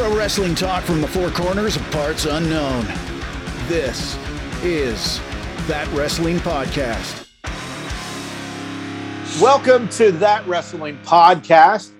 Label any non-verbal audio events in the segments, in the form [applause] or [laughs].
Pro wrestling talk from the four corners of parts unknown. This is That Wrestling Podcast. Welcome to That Wrestling Podcast.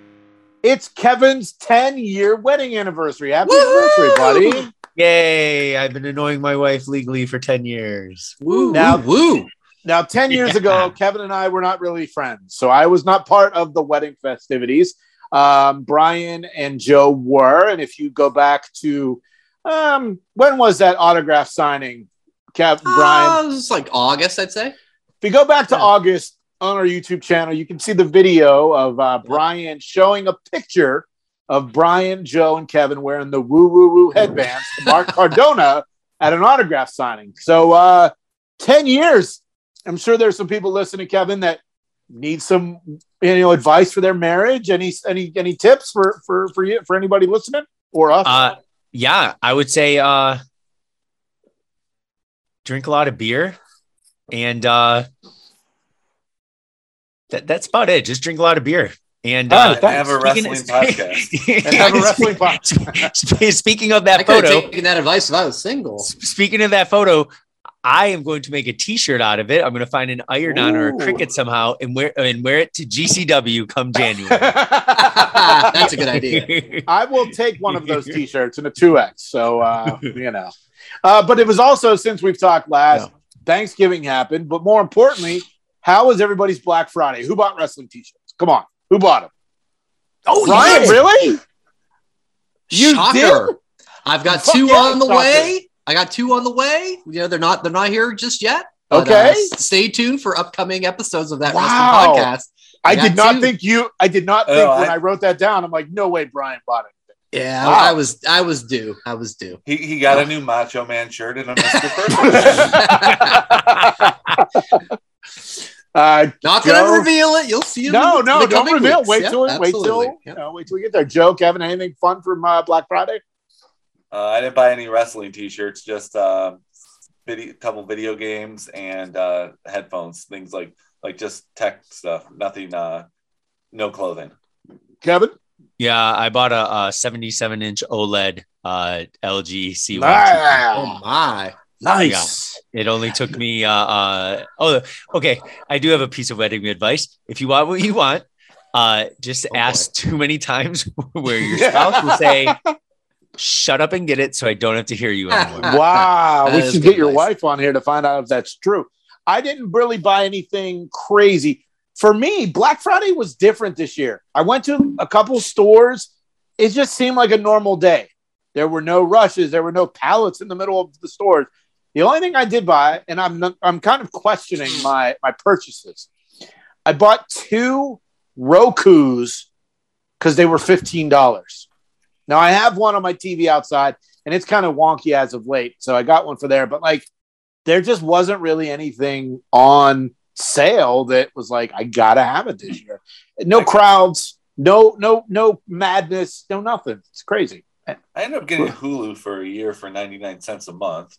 It's Kevin's 10 year wedding anniversary. Happy anniversary, buddy. Yay! I've been annoying my wife legally for 10 years. Woo, Now- woo, woo. Now, 10 years Yeah. ago, Kevin and I were not really friends. So I was not part of the wedding festivities. Um, Brian and Joe were. And if you go back to um, when was that autograph signing, Kev, Brian? Uh, it was like August, I'd say. If you go back to Yeah. August on our YouTube channel, you can see the video of uh, Brian showing a picture of Brian, Joe, and Kevin wearing the woo woo woo headbands to Mark [laughs] Cardona at an autograph signing. So, uh, 10 years. I'm sure there's some people listening, Kevin, that need some you know advice for their marriage. Any any any tips for for for you for anybody listening or us? Uh, yeah, I would say uh, drink a lot of beer, and uh, that, that's about it. Just drink a lot of beer. And All uh, right, have a wrestling [laughs] podcast. [laughs] And have a wrestling podcast. [laughs] Speaking of that could have photo, taken that advice if I was single. speaking of that photo, I am going to make a T-shirt out of it. I'm going to find an iron-on or a Cricut somehow, and wear and wear it to GCW come [laughs] January. That's a good idea. I will take one of those t-shirts in a 2X. So uh, you know. Uh, but it was also since we've talked last, Thanksgiving happened, but more importantly, how was everybody's Black Friday? Who bought wrestling t-shirts? Come on. Who bought them? Oh, Ryan, yeah. really? You Shocker. did? I've got Fuck two yeah, on the shocker. way. I got two on the way. You know, they're not they're not here just yet. but, Okay. uh, stay tuned for upcoming episodes of that Wow. wrestling podcast. I I did not two. think you I did not Oh, think when I- I wrote that down. I'm like, no way Brian bought it. Yeah, Wow. I was I was due. I was due. He, he got a new Macho Man shirt and a [laughs] Mr. [laughs] Uh, Not gonna reveal it. You'll see it. no, in the- no, the don't reveal. weeks. Wait Yeah, till wait till absolutely. you know, wait till we get there. Joe, Kevin, anything fun from uh, Black Friday? Uh, I didn't buy any wrestling T-shirts, just uh, video, couple video games and uh, headphones, things like like just tech stuff. Nothing, uh, no clothing. Kevin? Yeah, I bought a, a 77 inch OLED uh, LG C1. Oh my. Nice. It only took me. Uh, uh, oh, okay. I do have a piece of wedding advice. If you want what you want, uh, just Oh, boy. ask too many times [laughs] where your spouse will say, "Shut up and get it," so I don't have to hear you anymore. [laughs] Wow, we should get your advice. wife on here to find out if that's true. I didn't really buy anything crazy. For me, Black Friday was different this year. I went to a couple stores. It just seemed like a normal day. There were no rushes. There were no pallets in the middle of the stores. The only thing I did buy, and I'm not, I'm kind of questioning my my purchases. I bought two Roku's because they were fifteen dollars. Now I have one on my TV outside, and it's kind of wonky as of late. So I got one for there, but like there just wasn't really anything on sale that was like I gotta have it this year. No crowds, no no no madness, no nothing. It's crazy. I ended up getting Hulu for a year for 99 cents a month.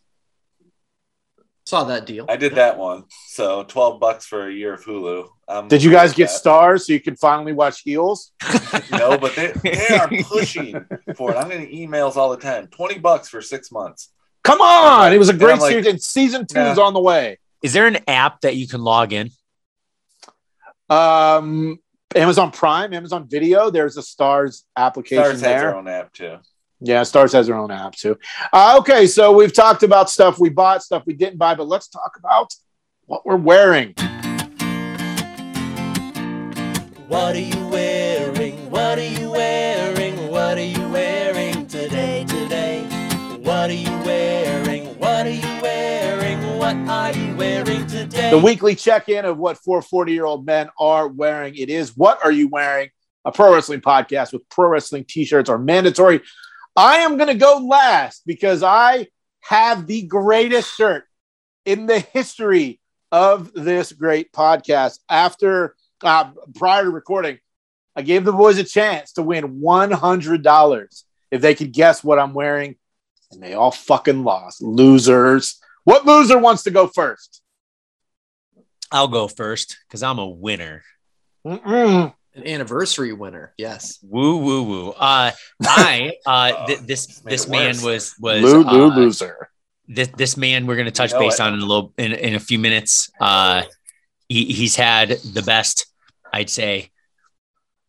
Saw that deal. I did that one. So 12 bucks for a year of Hulu. I'm Did you guys get that. stars so you can finally watch Heels? [laughs] No, but they, they are pushing for it. I'm getting emails all the time. 20 bucks for six months. Come on, it was a great I'm like, series, and season two is on the way. Is there an app that you can log in? Um, Amazon Prime, Amazon Video. There's a Stars application Stars has there. their own app too. Yeah, Stars has their own app too. Uh, okay, so we've talked about stuff we bought, stuff we didn't buy, but let's talk about what we're wearing. What are you wearing? What are you wearing? What are you wearing today? Today? What are you wearing? What are you wearing? What are you wearing today? The weekly check-in of what four 40-year-old men are wearing. It is what are you wearing? A pro wrestling podcast with pro wrestling t-shirts are mandatory. I am going to go last because I have the greatest shirt in the history of this great podcast. After uh, prior to recording, I gave the boys a chance to win $100 if they could guess what I'm wearing, and they all fucking lost. Losers. What loser wants to go first? I'll go first because I'm a winner. Mm-mm. An anniversary winner. Yes. Woo woo woo. Uh, I [laughs] uh, th- this Just this man worse. was was Lou, Lou, uh, loser. this this man we're going to touch know base it. on in a little in, in a few minutes. Uh, he, he's had the best, I'd say,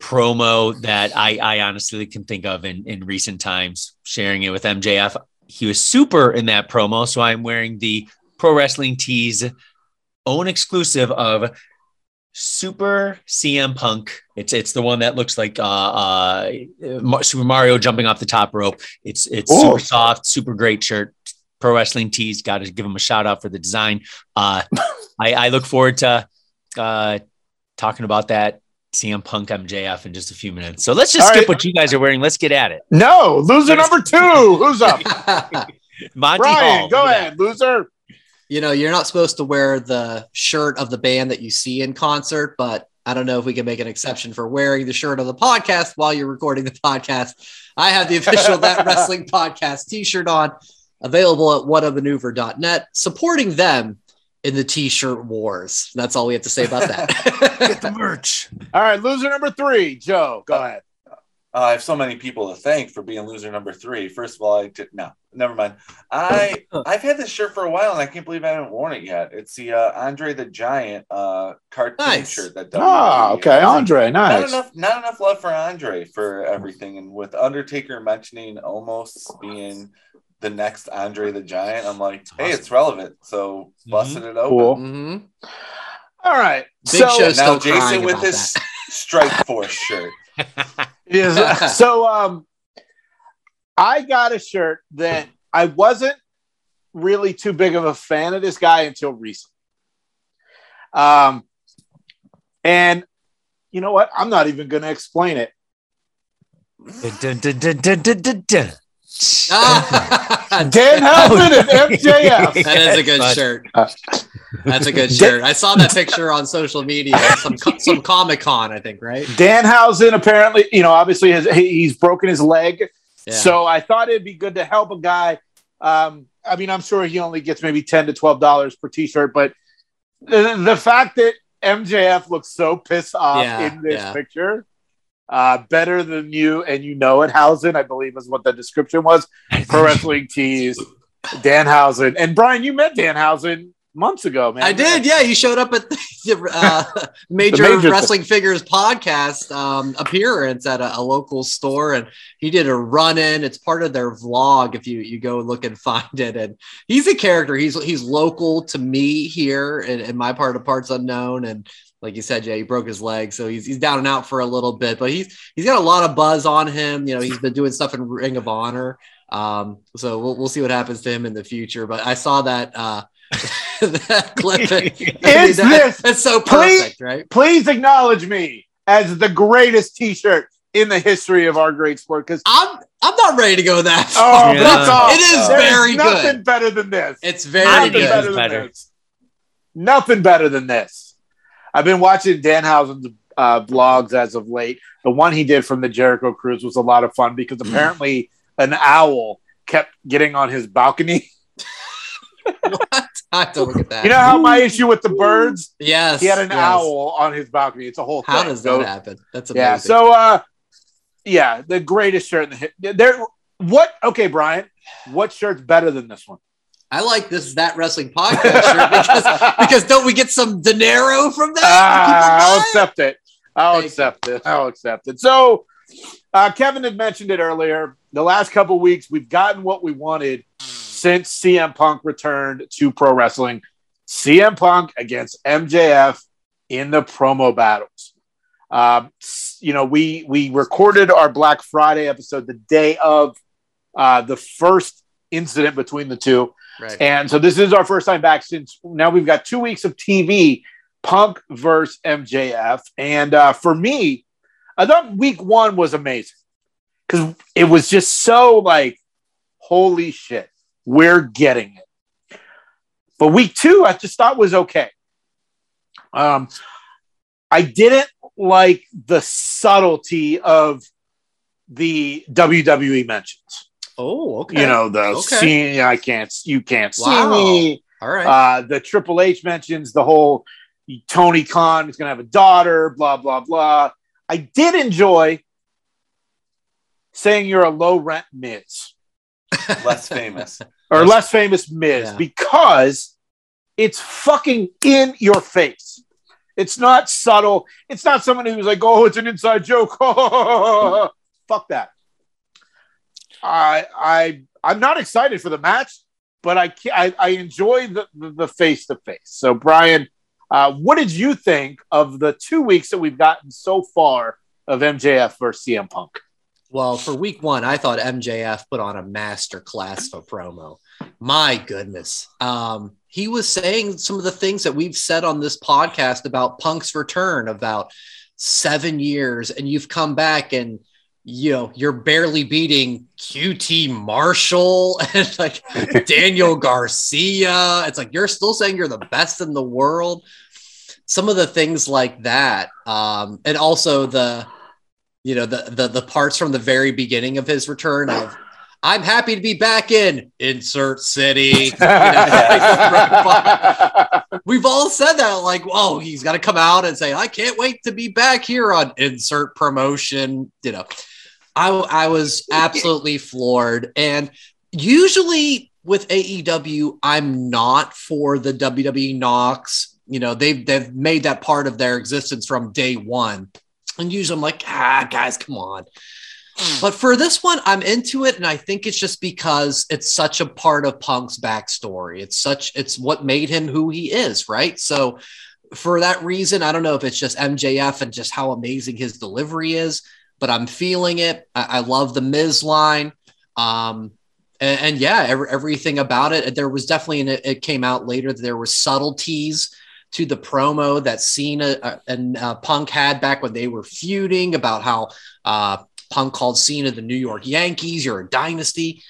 promo that I I honestly can think of in in recent times. Sharing it with MJF, he was super in that promo. So I'm wearing the Pro Wrestling Tees own exclusive of Super CM Punk. It's it's the one that looks like uh, uh, Super Mario jumping off the top rope. It's it's Oh. super soft, super great shirt. Pro Wrestling Tees. Got to give him a shout out for the design. Uh, I, I look forward to uh, talking about that CM Punk MJF in just a few minutes. So let's just All skip right. what you guys are wearing. Let's get at it. No, loser number two. Who's up? [laughs] Monty Brian, Hall, go ahead, loser. You know, you're not supposed to wear the shirt of the band that you see in concert, but I don't know if we can make an exception for wearing the shirt of the podcast while you're recording the podcast. I have the official That Wrestling Podcast t-shirt on, available at whatamaneuver.net, supporting them in the t-shirt wars. That's all we have to say about that. [laughs] Get the merch. All right, loser number three, Joe. Go ahead. Uh, I have so many people to thank for being loser number three. First of all, I did no, never mind. I [laughs] I've had this shirt for a while and I can't believe I haven't worn it yet. It's the uh, Andre the Giant uh, cartoon Nice. shirt that. Ah, WWE okay, has. Andre, Not enough, not enough love for Andre for everything, and with Undertaker mentioning almost being the next Andre the Giant, I'm like, hey, it's relevant. So busted it open. Cool. hmm All right, Big so show now Jason with his Strike Force shirt. [laughs] Yes. [laughs] so um I got a shirt that I wasn't really too big of a fan of this guy until recently. Um and you know what? I'm not even going to explain it. Dun, dun, dun, dun, dun, dun, dun. Danhausen and MJF. that is a good shirt. That's a good [laughs] shirt. I saw that picture on social media. Some some Comic Con, I think, right? Danhausen apparently, you know, obviously has he- he's broken his leg. Yeah. So I thought it'd be good to help a guy. Um, I mean, I'm sure he only gets maybe ten to twelve dollars per T-shirt, but the, the fact that MJF looks so pissed off Yeah, in this yeah. picture, uh, better than you, and you know it, Hausen, I believe is what the description was. [laughs] Pro Wrestling Tees, Danhausen, and Brian, you met Danhausen months ago, man. I did. Yeah, he showed up at the [laughs] uh, major, major wrestling figures podcast um, appearance at a, a local store, and he did a run in. It's part of their vlog. If you you go look and [laughs] find it, and he's a character. He's he's local to me here in, in my part of parts unknown, and like you said, Jay, he broke his leg, so he's he's down and out for a little bit, but he's he's got a lot of buzz on him. You know, he's been doing stuff in Ring of Honor. Um, so we'll, we'll see what happens to him in the future. But I saw that uh, that clip. and- I Is that- this- that's so please- perfect, right? Please acknowledge me as the greatest T-shirt in the history of our great sport because I'm I'm not ready to go that. Oh, far. Yeah. that's all. It is There very nothing good. better than this. It's very nothing good. better than better. this. Nothing better than this. I've been watching Danhausen's uh, vlogs as of late. The one he did from the Jericho Cruise was a lot of fun because [laughs] apparently an owl kept getting on his balcony. [laughs] [laughs] what? I have to look at that. You know how my issue with the birds? yes, He had an yes. owl on his balcony. It's a whole How thing. does So- that happen? That's amazing. Yeah. So, uh, yeah, the greatest shirt in the hit. There. What? Okay, Brian. What shirt's better than this one? I like this that wrestling podcast shirt because [laughs] because don't we get some dinero from that? People I'll [laughs] accept it. I'll Thank accept it. I'll accept it. So, uh, Kevin had mentioned it earlier. The last couple weeks, we've gotten what we wanted since CM Punk returned to pro wrestling. CM Punk against MJF in the promo battles. S- you know, we we recorded our Black Friday episode the day of uh, the first incident between the two. Right. And so this is our first time back since now we've got two weeks of TV, Punk versus MJF. And uh, for me, I thought week one was amazing because it was just so like, holy shit, we're getting it. But week two, I just thought was okay. Um, I didn't like the subtlety of the WWE mentions Oh, okay. you know the Okay. scene i can't you can't see me all right. uh the triple h mentions the whole tony khan is gonna have a daughter blah blah blah I did enjoy saying you're a low rent Miz Less famous. or less famous Miz Yeah. because it's fucking in your face. It's not subtle. It's not someone who's like, oh, it's an inside joke. [laughs] Fuck that. I I I'm not excited for the match, but I ca- I, I enjoy the the face to face. So Brian, uh, what did you think of the two weeks that we've gotten so far of MJF versus CM Punk? Well, for week one, I thought MJF put on a master class of a promo. My goodness. Um, he was saying some of the things that we've said on this podcast about Punk's return about seven years, and you've come back and you know you're barely beating QT Marshall [laughs] and like [laughs] Daniel Garcia. It's like you're still saying you're the best in the world. Some of the things like that, um, and also the you know the the the parts from the very beginning of his return of I'm happy to be back in insert city. You know, [laughs] We've all said that, like, oh, he's got to come out and say, I can't wait to be back here on insert promotion. You know, I I was absolutely floored. And usually with AEW, I'm not for the WWE knocks. You know, they've they've made that part of their existence from day one. And usually I'm like, ah, guys, come on. But for this one, I'm into it, and I think it's just because it's such a part of Punk's backstory. It's such it's what made him who he is, right? So for that reason, I don't know if it's just MJF and just how amazing his delivery is, but I'm feeling it. I, I love the Miz line. Um, and, and yeah, every, everything about it. There was definitely, and it, it came out later, there were subtleties to the promo that Cena uh, and uh, Punk had back when they were feuding about how uh, Punk called Cena the New York Yankees. You're a dynasty.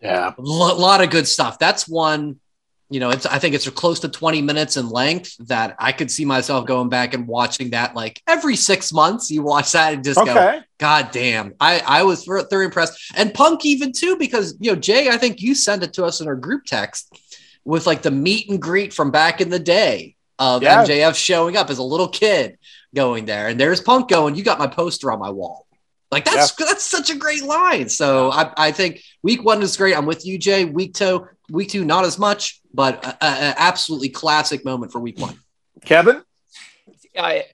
yeah. A lot of good stuff. That's one, you know, it's I think it's close to 20 minutes in length that I could see myself going back and watching that like every six months. You watch that and just go, God damn. I, I was very impressed. And Punk even too, because you know, Jay, I think you sent it to us in our group text with like the meet and greet from back in the day of Yeah. MJF showing up as a little kid going there. And there's Punk going, You got my poster on my wall. Like that's that's such a great line. So I, I think week one is great. I'm with you, Jay. Week two, week two, not as much, but a, a- a absolutely classic moment for week one. Kevin? I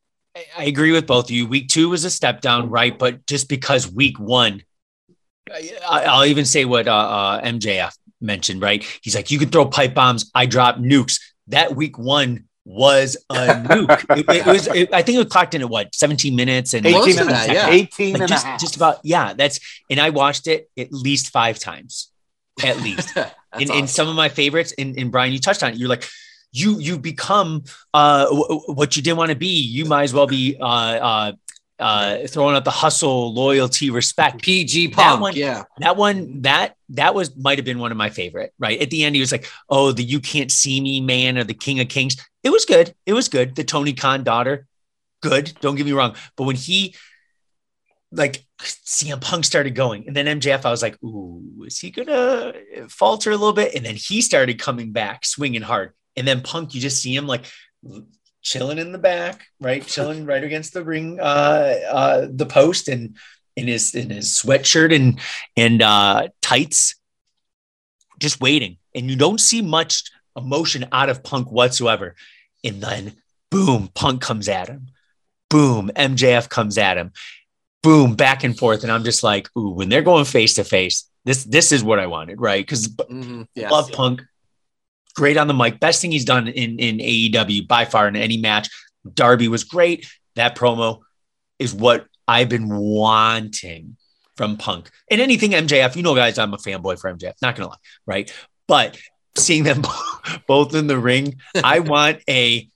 I agree with both of you. Week two was a step down, right? But just because week one, I, I'll even say what uh, uh, MJF mentioned, right? He's like, you can throw pipe bombs. I drop nukes. That week one was a nuke. it, it was. [laughs] It, I think it was clocked in at what 17 minutes and 18 Close to and that, yeah. 18 like and a just, half. just about yeah. That's and I watched it at least five times, at least. [laughs] That's and, awesome. and some of my favorites and, and brian you touched on it you're like you you become uh w- w- what you didn't want to be you might as well be uh uh uh throwing out the hustle loyalty respect. PG That Punk, one- yeah. that one that that was might have been one of my favorite right? At the end he was like oh the you can't see me man or the king of kings. It was good. It was good. The tony khan daughter. Good. Don't get me wrong. But when he like CM Punk started going, and then MJF, I was like, "Ooh, is he gonna falter a little bit?" And then he started coming back, swinging hard, and then Punk, you just see him like chilling in the back, right, chilling right against the ring, uh, uh, the post, and in his in his sweatshirt and and uh, tights, just waiting, and you don't see much emotion out of Punk whatsoever, and then boom, Punk comes at him, boom, MJF comes at him. Boom, back and forth. And I'm just like, ooh, when they're going face to face, this this is what I wanted, right? Because Mhm, yes. love Punk, great on the mic, best thing he's done in in AEW by far in any match. Darby was great. That promo is what I've been wanting from Punk and anything MJF. You know, guys, I'm a fanboy for MJF. Not gonna lie, right? But seeing them [laughs] both in the ring, I [laughs] want a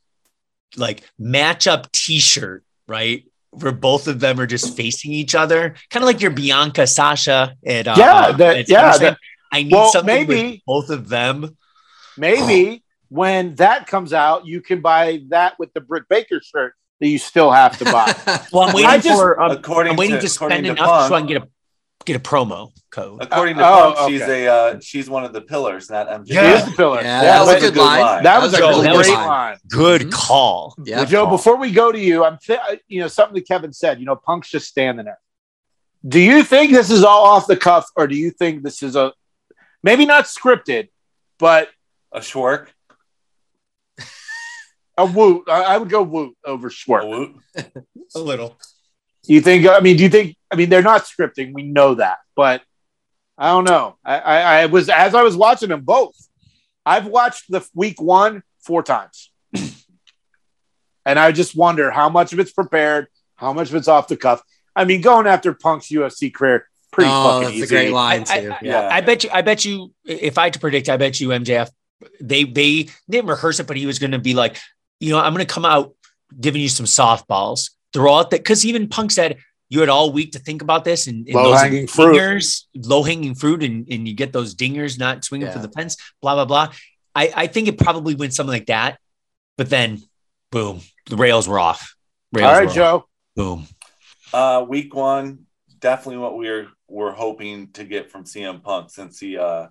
like matchup T-shirt, right? Where both of them are just facing each other, kind of like your Bianca Sasha at uh, Yeah, that- at yeah, that- I need Well, something maybe- with both of them. Maybe when that comes out, you can buy that with the Britt Baker shirt that you still have to buy. [laughs] Well, I'm waiting I just- for. Um, according I'm waiting to, to spend according to enough so I can get a. get a promo code. According to Oh, Punk, she's okay. a uh, she's one of the pillars, not MJF. She is the pillar. Yeah, Yeah, that was but a good line. that was a Joe, great that was- line. Good Mhm. call. Yeah, Well, Joe, call. before we go to you, I'm th- you know something that Kevin said. You know, Punk's just standing there. Do you think this is all off the cuff, or do you think this is a maybe not scripted, but A Schwark, a woot? I, I would go woot over a Woot. [laughs] a little. You think? I mean, do you think? I mean, they're not scripting. We know that, but I don't know. I, I, I was as I was watching them both. I've watched the week one four times, [clears throat] and I just wonder how much of it's prepared, how much of it's off the cuff. I mean, going after Punk's UFC career, pretty oh, fucking that's easy. a great line I- too. I- Yeah. I bet you. I bet you. If I had to predict, I bet you MJF. They they didn't rehearse it, but he was going to be like, you know, I'm going to come out giving you some softballs. Throw out that because even Punk said you had all week to think about this and, and Low-hanging fruit. low hanging fruit, and, and you get those dingers not swinging for the fence. Blah blah blah. I I think it probably went something like that, but then, boom, the rails were off. Rails All were right, off. Joe. Boom. Uh, week one, definitely what we're we're hoping to get from CM Punk since he uh,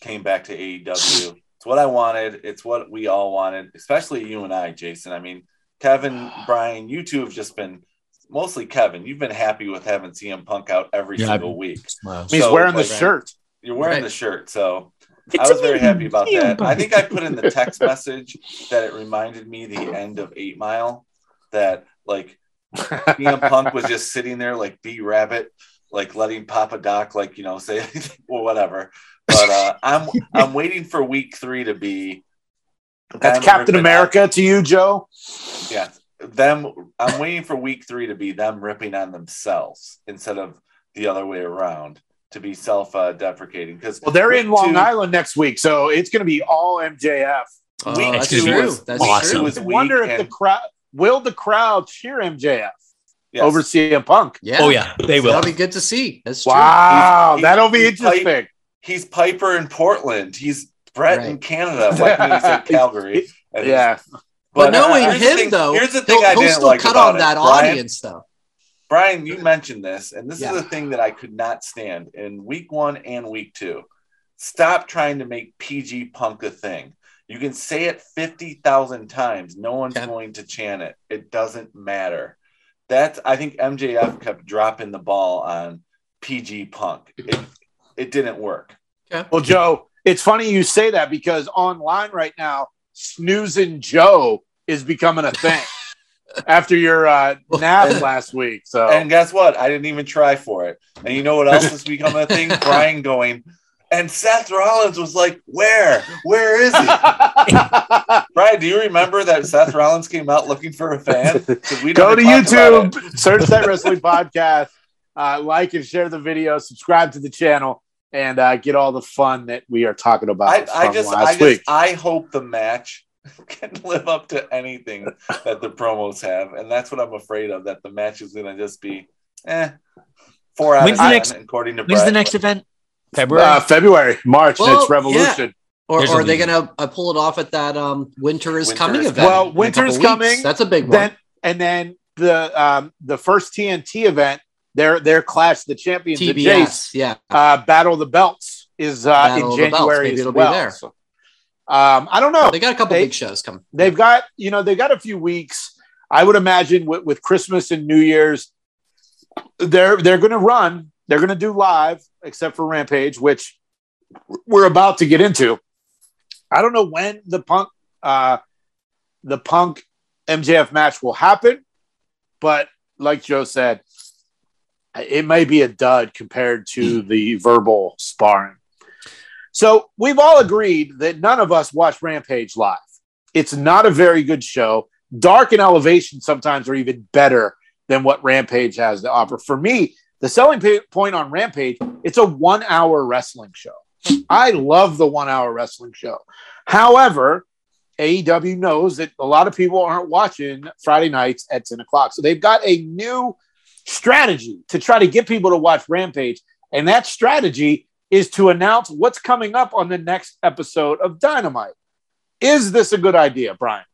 came back to AEW. It's what I wanted. It's what we all wanted, especially you and I, Jason. I mean, Kevin, Brian, you two have just been mostly Kevin. You've been happy with having CM Punk out every Yeah, single week. Wow. He's So, wearing the shirt. You're wearing Right. the shirt, so It's I was very happy about CM that. I think I put in the text [laughs] message that it reminded me the end of Eight Mile. That like CM Punk was just sitting there like B Rabbit, like letting Papa Doc like you know say [laughs] well whatever. But uh, I'm I'm waiting for week three to be. That's Captain ripping America to you, Joe. on- yeah, them. I'm waiting for week three to be them ripping on themselves instead of the other way around to be self uh, deprecating because Well, they're in week Long two- Island next week, so it's going to be all MJF. Oh, Week that's two true. was That's awesome. true. was I wonder weak if the crowd will the crowd cheer MJF Yes. over CM Punk. Yeah. Oh yeah, they will. That'll be good to see. That's true. Wow, He's- that'll be he's like- interesting. He's Piper in Portland. He's Brett in Canada. Why couldn't he say [laughs] Calgary? And yeah, But, uh, knowing the him thing- though, here's the thing I didn't still like cut about on it. that Brian, audience though. Brian, you mentioned this, and this Yeah. is the thing that I could not stand in week one and week two. Stop trying to make PG Punk a thing. You can say it 50,000 times. No one's Okay. going to chant it. It doesn't matter. That's, I think MJF kept dropping the ball on PG Punk. It, it didn't work. Well, Joe, it's funny you say that because online right now, snoozing Joe is becoming a thing [laughs] after your uh, nap last week. So And guess what? I didn't even try for it. And you know what else is becoming a thing? [laughs] Brian going, and Seth Rollins was like, Where? Where is he? [laughs] Brian, do you remember that Seth Rollins came out looking for a fan? we go to YouTube, search that wrestling podcast, uh, like and share the video, subscribe to the channel, and uh, get all the fun that we are talking about I, I just, last I just, week. I hope the match [laughs] can live up to anything that the promos have, and that's what I'm afraid of. That the match is going to just be, eh, four out When's of the ten, next- according to When's the Brett. next event? February. Uh, February, March, Well, it's Revolution. Or, or are they going to uh, pull it off at that um, Winter is Winter Coming is event? Well, in Winter is couple weeks? coming. That's a big one. Then and then the um, the first TNT event, their their Clash the Champions, the Jace, yeah. uh, Battle of the Belts is uh, in of the Belts. January as it'll be well. there. So, um, I don't know. They got a couple They- big shows coming. They've got you know they've got a few weeks. I would imagine with, with Christmas and New Year's, they're they're going to run. They're going to do live, except for Rampage, which we're about to get into. I don't know when the Punk uh, the Punk MJF match will happen, but like Joe said, it may be a dud compared to hmm. the verbal sparring. So we've all agreed that none of us watch Rampage live. It's not a very good show. Dark and Elevation sometimes are even better than what Rampage has to offer. For me, the selling point on Rampage, it's a one hour wrestling show. I love the one hour wrestling show. However, AEW knows that a lot of people aren't watching Friday nights at 10 o'clock. So they've got a new strategy to try to get people to watch Rampage. And that strategy is to announce what's coming up on the next episode of Dynamite. Is this a good idea, Brian?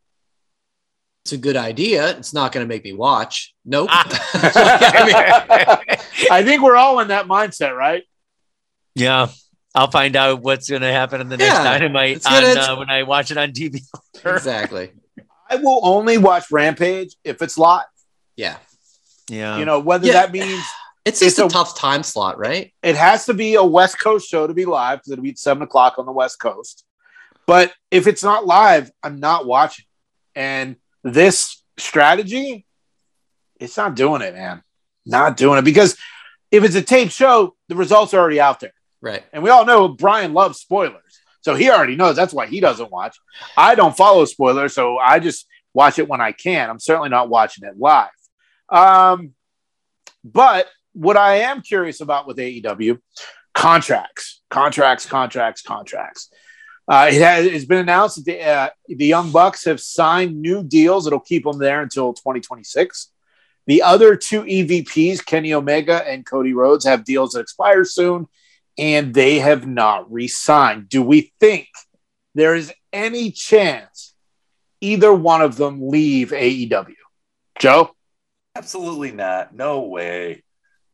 it's a good idea. It's not going to make me watch. Nope. Ah. [laughs] I think we're all in that mindset, right? Yeah. I'll find out what's going to happen in the next Yeah, dynamite on, gonna- it's- uh, when I watch it on TV. exactly. I will only watch Rampage if it's live. Yeah. Yeah. You know, whether Yeah. that means [sighs] It's just It's a, a- tough time slot, right? it has to be a West Coast show to be live because it'll be at seven o'clock on the West Coast. But if it's not live, I'm not watching. And this strategy, it's not doing it, man. Not doing it because if it's a taped show, the results are already out there. Right. And we all know Brian loves spoilers. So he already knows that's why he doesn't watch. I don't follow spoilers, so I just watch it when I can. I'm certainly not watching it live. Um, but what I am curious about with AEW contracts, contracts, contracts, contracts. Uh, it has it's been announced that the, uh, the Young Bucks have signed new deals that'll keep them there until 2026. The other two EVPs, Kenny Omega and Cody Rhodes, have deals that expire soon, and they have not re-signed. Do we think there is any chance either one of them leave AEW? Joe, Absolutely not. No way.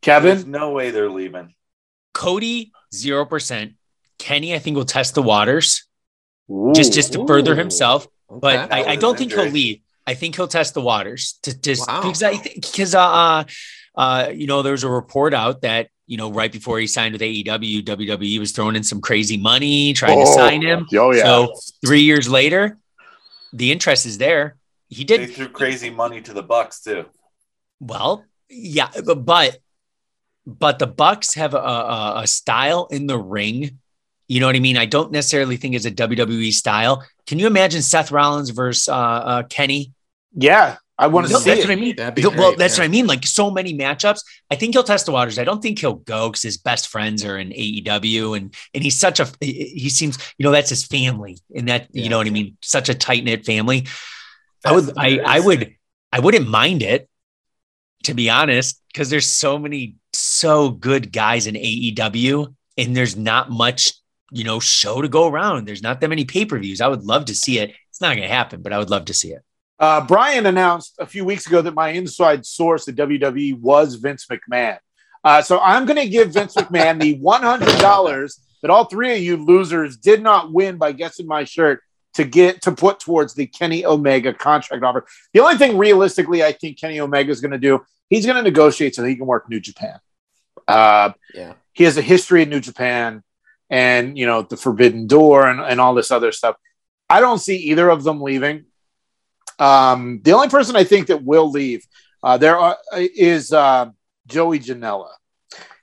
Kevin, There's no way they're leaving. Cody, 0%. Kenny, I think, will test the waters just, just to further Ooh. himself. But I, I don't his think he'll leave. I think he'll test the waters to just Wow. because I think because uh uh you know there's a report out that you know right before he signed with AEW, WWE was throwing in some crazy money trying to sign him. Oh yeah. So three years later, the interest is there. He They did threw crazy money to the Bucks too. Well, yeah, but but, but the Bucks have a, a, a style in the ring. You know what I mean? I don't necessarily think it's a WWE style. Can you imagine Seth Rollins versus uh, uh, Kenny? yeah, I want to No, see that's it. what I mean. That'd be well, great, that's yeah. what I mean. Like so many matchups. I think he'll test the waters. I don't think he'll go because his best friends are in AEW, and and he's such a he he seems you know that's his family, and that you know what I mean. Such a tight knit family. I would I I would I wouldn't mind it to be honest because there's so many so good guys in AEW, and there's not much you know show to go around. There's not that many pay per views. I would love to see it. It's not going to happen, but I would love to see it. Uh, Brian announced a few weeks ago that my inside source at WWE was Vince McMahon. Uh, so I'm going to give Vince McMahon the $100 that all three of you losers did not win by guessing my shirt to get to put towards the Kenny Omega contract offer. The only thing realistically I think Kenny Omega is going to do, he's going to negotiate so he can work New Japan. Uh, Yeah. he has a history in New Japan and, you know, the Forbidden Door and, and all this other stuff. I don't see either of them leaving. Um, the only person I think that will leave uh, there are, is uh, Joey Janela.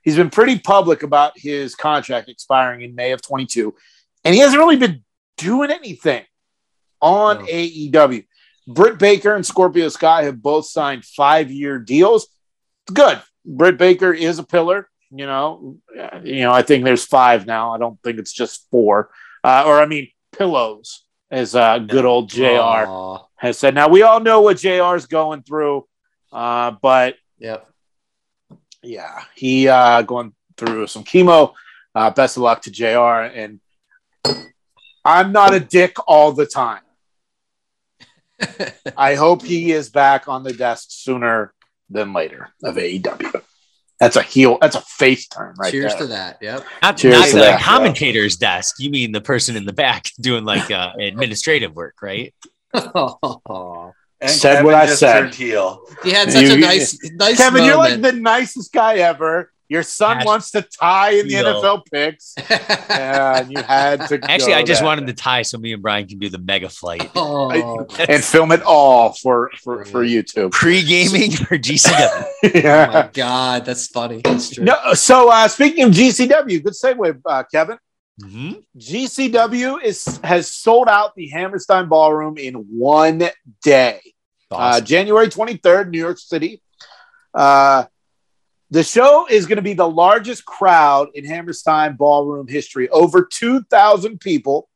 He's been pretty public about his contract expiring in May of 22, and he hasn't really been doing anything on No. AEW. Britt Baker and Scorpio Sky have both signed five year deals. Good. Britt Baker is a pillar. You know, you know. I think there's five now. I don't think it's just four. Uh, or I mean, pillows, as uh, good old Jr. Aw. has said. Now we all know what Jr. is going through, uh, but Yep. yeah, he uh, going through some chemo. Uh, best of luck to Jr. And I'm not a dick all the time. [laughs] I hope he is back on the desk sooner than later of AEW. That's a heel. That's a face turn right Cheers there. to that. Yep. Not, Cheers not to the that. commentator's desk. You mean the person in the back [laughs] doing like uh, administrative work, right? [laughs] And Said Kevin what I just said. heel. he had such You- a nice, nice Kevin, you're like the nicest guy ever. Your son Ash- wants to tie in the Heel. NFL picks, [laughs] and you had to. Actually, go I just that. wanted to tie so me and Brian can do the mega flight. oh, and film it all for for for YouTube. Pre gaming for GCW. [laughs] oh yeah. my god, that's funny. That's true. No, so uh, speaking of GCW, good segue, uh, Kevin. Mhm. GCW is has sold out the Hammerstein Ballroom in one day. Uh, January 23rd, New York City. Uh, the show is going to be the largest crowd in Hammerstein Ballroom history, over 2,000 people.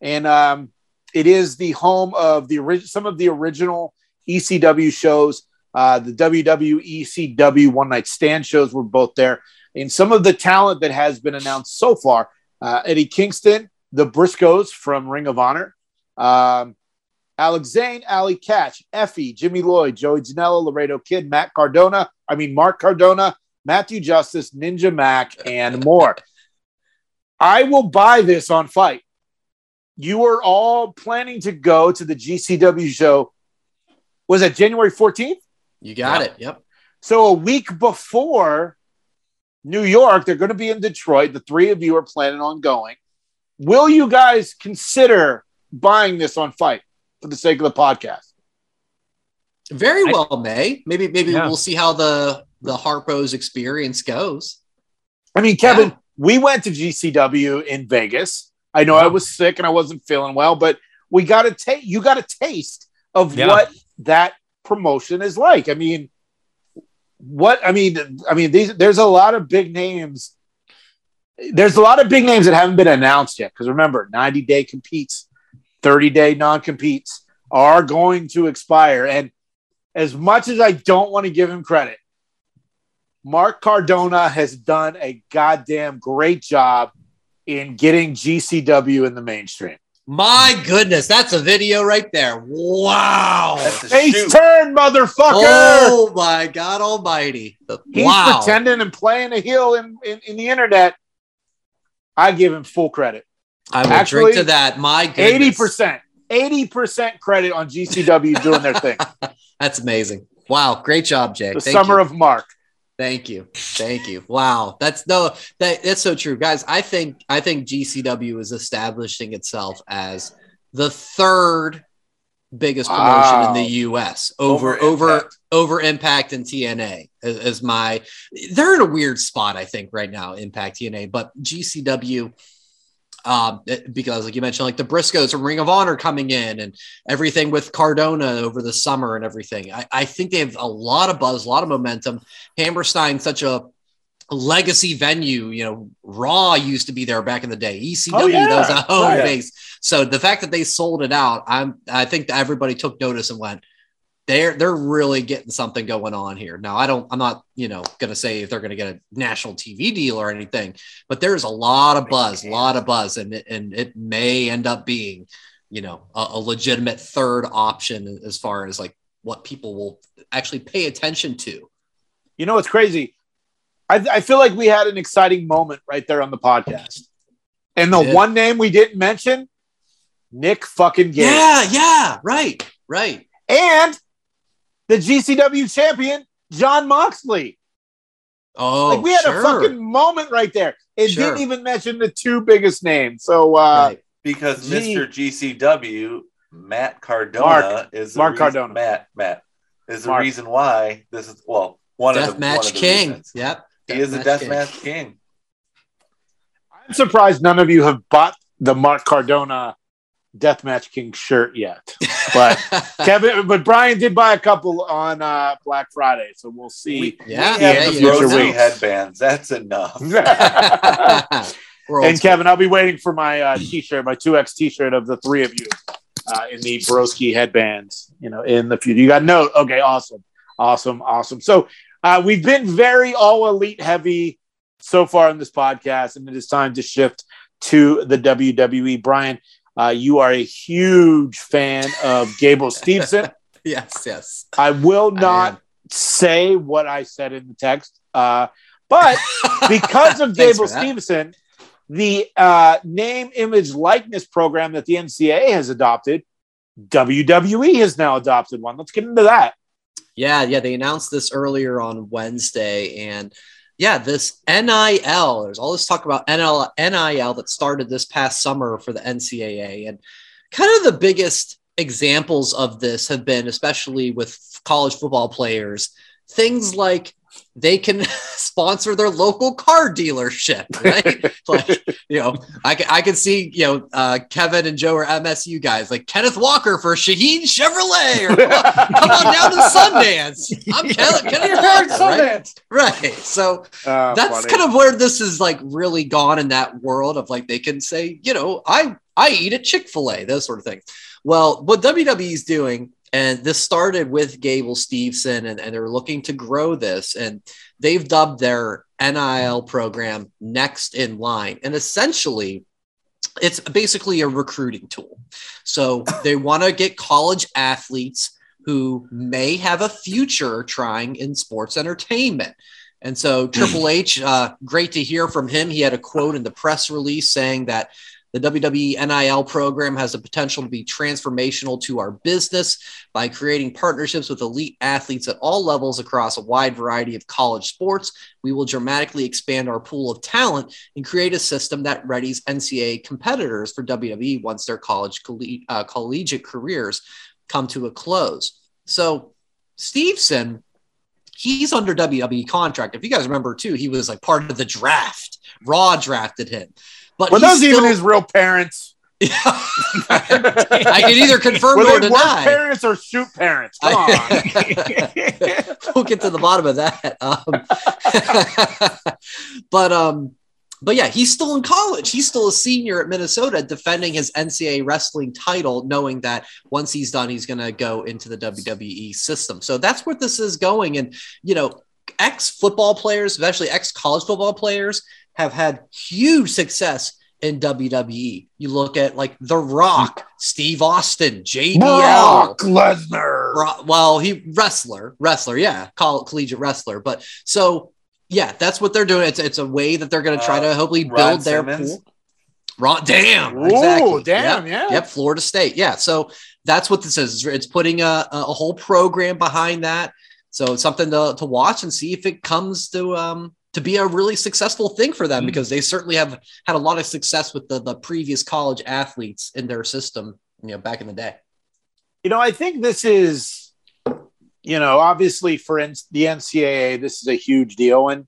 And um, it is the home of the orig- some of the original ECW shows. Uh, the WWE ECW One Night Stand shows were both there. And some of the talent that has been announced so far uh, Eddie Kingston, the Briscoes from Ring of Honor, um, Alex Zayne, Allie Katch, Effie, Jimmy Lloyd, Joey Janela, Laredo Kid, Matt Cardona, I mean, Mark Cardona, Matthew Justice, Ninja Mac, and more. I will buy this on FITE. You are all planning to go to the GCW show. Was it January 14th? You got Yeah. it. Yep. So a week before New York, they're going to be in Detroit. The three of you are planning on going. Will you guys consider buying this on FITE for the sake of the podcast? Very I- well, may. Maybe maybe Yeah. we'll see how the the Harpo's experience goes. I mean, Kevin, Yeah. we went to GCW in Vegas. I know I was sick and I wasn't feeling well, but we got a taste. you got a taste of Yeah. what that promotion is like. I mean, what I mean, I mean, these there's a lot of big names. There's a lot of big names that haven't been announced yet. Because remember, 90 day competes, 30 day non competes are going to expire. And as much as I don't want to give him credit, Mark Cardona has done a goddamn great job in getting GCW in the mainstream. My goodness, that's a video right there. Wow. Face shoot. turn, motherfucker! Oh my God Almighty! The- He's wow. pretending and playing a heel in, in, in the internet. I give him full credit. I will Actually, drink to that. My goodness. Eighty percent, eighty percent credit on GCW doing their thing. [laughs] That's amazing. Wow, great job, Jay. The Thank summer you. of Mark. Thank you. Thank you. Wow. That's no that that's so true. Guys, I think I think GCW is establishing itself as the third biggest promotion Wow. in the US over Over over Impact. over Impact and TNA is, is my they're in a weird spot, I think, right now, Impact TNA, but GCW um, because like you mentioned, like the Briscoes from Ring of Honor coming in and everything with Cardona over the summer and everything. I, I think they have a lot of buzz, a lot of momentum. Hammerstein, such a legacy venue. You know, Raw used to be there back in the day. ECW, Oh, yeah. that was a home Right. base. So the fact that they sold it out, I'm I think that everybody took notice and went, they're they're really getting something going on here. Now I don't I'm not you know going to say if they're going to get a national TV deal or anything, but there's a lot of buzz, a lot of buzz, and it, and it may end up being you know a, a legitimate third option as far as like what people will actually pay attention to. You know what's crazy? I, I feel like we had an exciting moment right there on the podcast. And the did. one name we didn't mention, Nick fucking Gage. Yeah, yeah, right, right. And the GCW champion, Jon Moxley. Oh, like we had sure. a fucking moment right there. It Sure. didn't even mention the two biggest names. So uh Right. because Gee. Mr. GCW, Matt Cardona, Mark. is the Mark reason- Cardona. Matt, Matt is the Mark. reason why this is well one of Death the Match one of the King. reasons. Yep. He is a Deathmatch death King. match king. I'm surprised none of you have bought the Mark Cardona Deathmatch King shirt yet. But [laughs] Kevin, but Brian did buy a couple on uh Black Friday, so we'll see. We, Yeah, we yeah, have the you never Brosy know. headbands. That's enough. [laughs] And. Kevin, I'll be waiting for my uh, t-shirt, my 2X t-shirt of the three of you uh, in the Broski headbands, you know, in the future. You got a note. Okay, awesome. Awesome. Awesome. So uh, we've been very all elite heavy so far in this podcast, and it is time to shift to the WWE. Brian, uh, you are a huge fan of Gable [laughs] Steveson. yes, yes. I will not am. say what I said in the text, uh, but [laughs] because of Gable. Steveson, the uh, name, image, likeness program that the NCAA has adopted, WWE has now adopted one. Let's get into that. Yeah, yeah. They announced this earlier on Wednesday, and yeah, this NIL. There's all this talk about NIL, NIL that started this past summer for the NCAA, and kind of the biggest examples of this have been, especially with college football players, things like they can [laughs] sponsor their local car dealership, [laughs] right? like, you know, I can, I can see, you know, uh, Kevin and Joe are MSU guys, like Kenneth Walker for Shaheen Chevrolet, or come on down to Sundance. I'm Ken- [laughs] Kenneth Walker, right? Right. So Uh, that's funny. kind of where this is like really gone in that world of like they can say, you know, I I eat at Chick Fil A, those sort of things. Well, what WWE is doing, and this started with Gable Steveson, and, and they're looking to grow this, and they've dubbed their NIL program next in line, and essentially. it's basically a recruiting tool. So [laughs] they want to get college athletes who may have a future trying in sports entertainment. And so [clears throat] Triple H, uh, great to hear from him. He had a quote in the press release saying that the WWE NIL program has the potential to be transformational to our business by creating partnerships with elite athletes at all levels across a wide variety of college sports. We will dramatically expand our pool of talent and create a system that readies NCAA competitors for WWE once their college uh, collegiate careers come to a close. So, Steveson, he's under WWE contract. If you guys remember, too, he was like part of the draft. Raw drafted him. But Were those even his real parents? [laughs] I can either confirm Were or they deny. parents or shoot parents? Come on. [laughs] We'll get to the bottom of that. Um, [laughs] but um, but yeah, he's still in college. He's still a senior at Minnesota, defending his NCAA wrestling title, knowing that once he's done, he's going to go into the WWE system. So that's where this is going. And you know, ex football players, especially ex college football players, have had huge success in WWE. You look at like The Rock, Steve Austin, JBL. Brock Lesnar. Bro- well, he wrestler, wrestler, yeah, call collegiate wrestler. But so yeah, that's what they're doing. It's it's a way that they're going to try Uh, to hopefully Ron build their Simmons? pool. Ron, damn, Ooh, exactly. damn, Yep, yeah. Yep, Florida State. Yeah, so that's what this is. It's putting a, a whole program behind that. So it's something to, to watch and see if it comes to um to be a really successful thing for them Mm. because they certainly have had a lot of success with the the previous college athletes in their system, you know, back in the day. You know, I think this is, you know, obviously for N- the NCAA, this is a huge deal. And,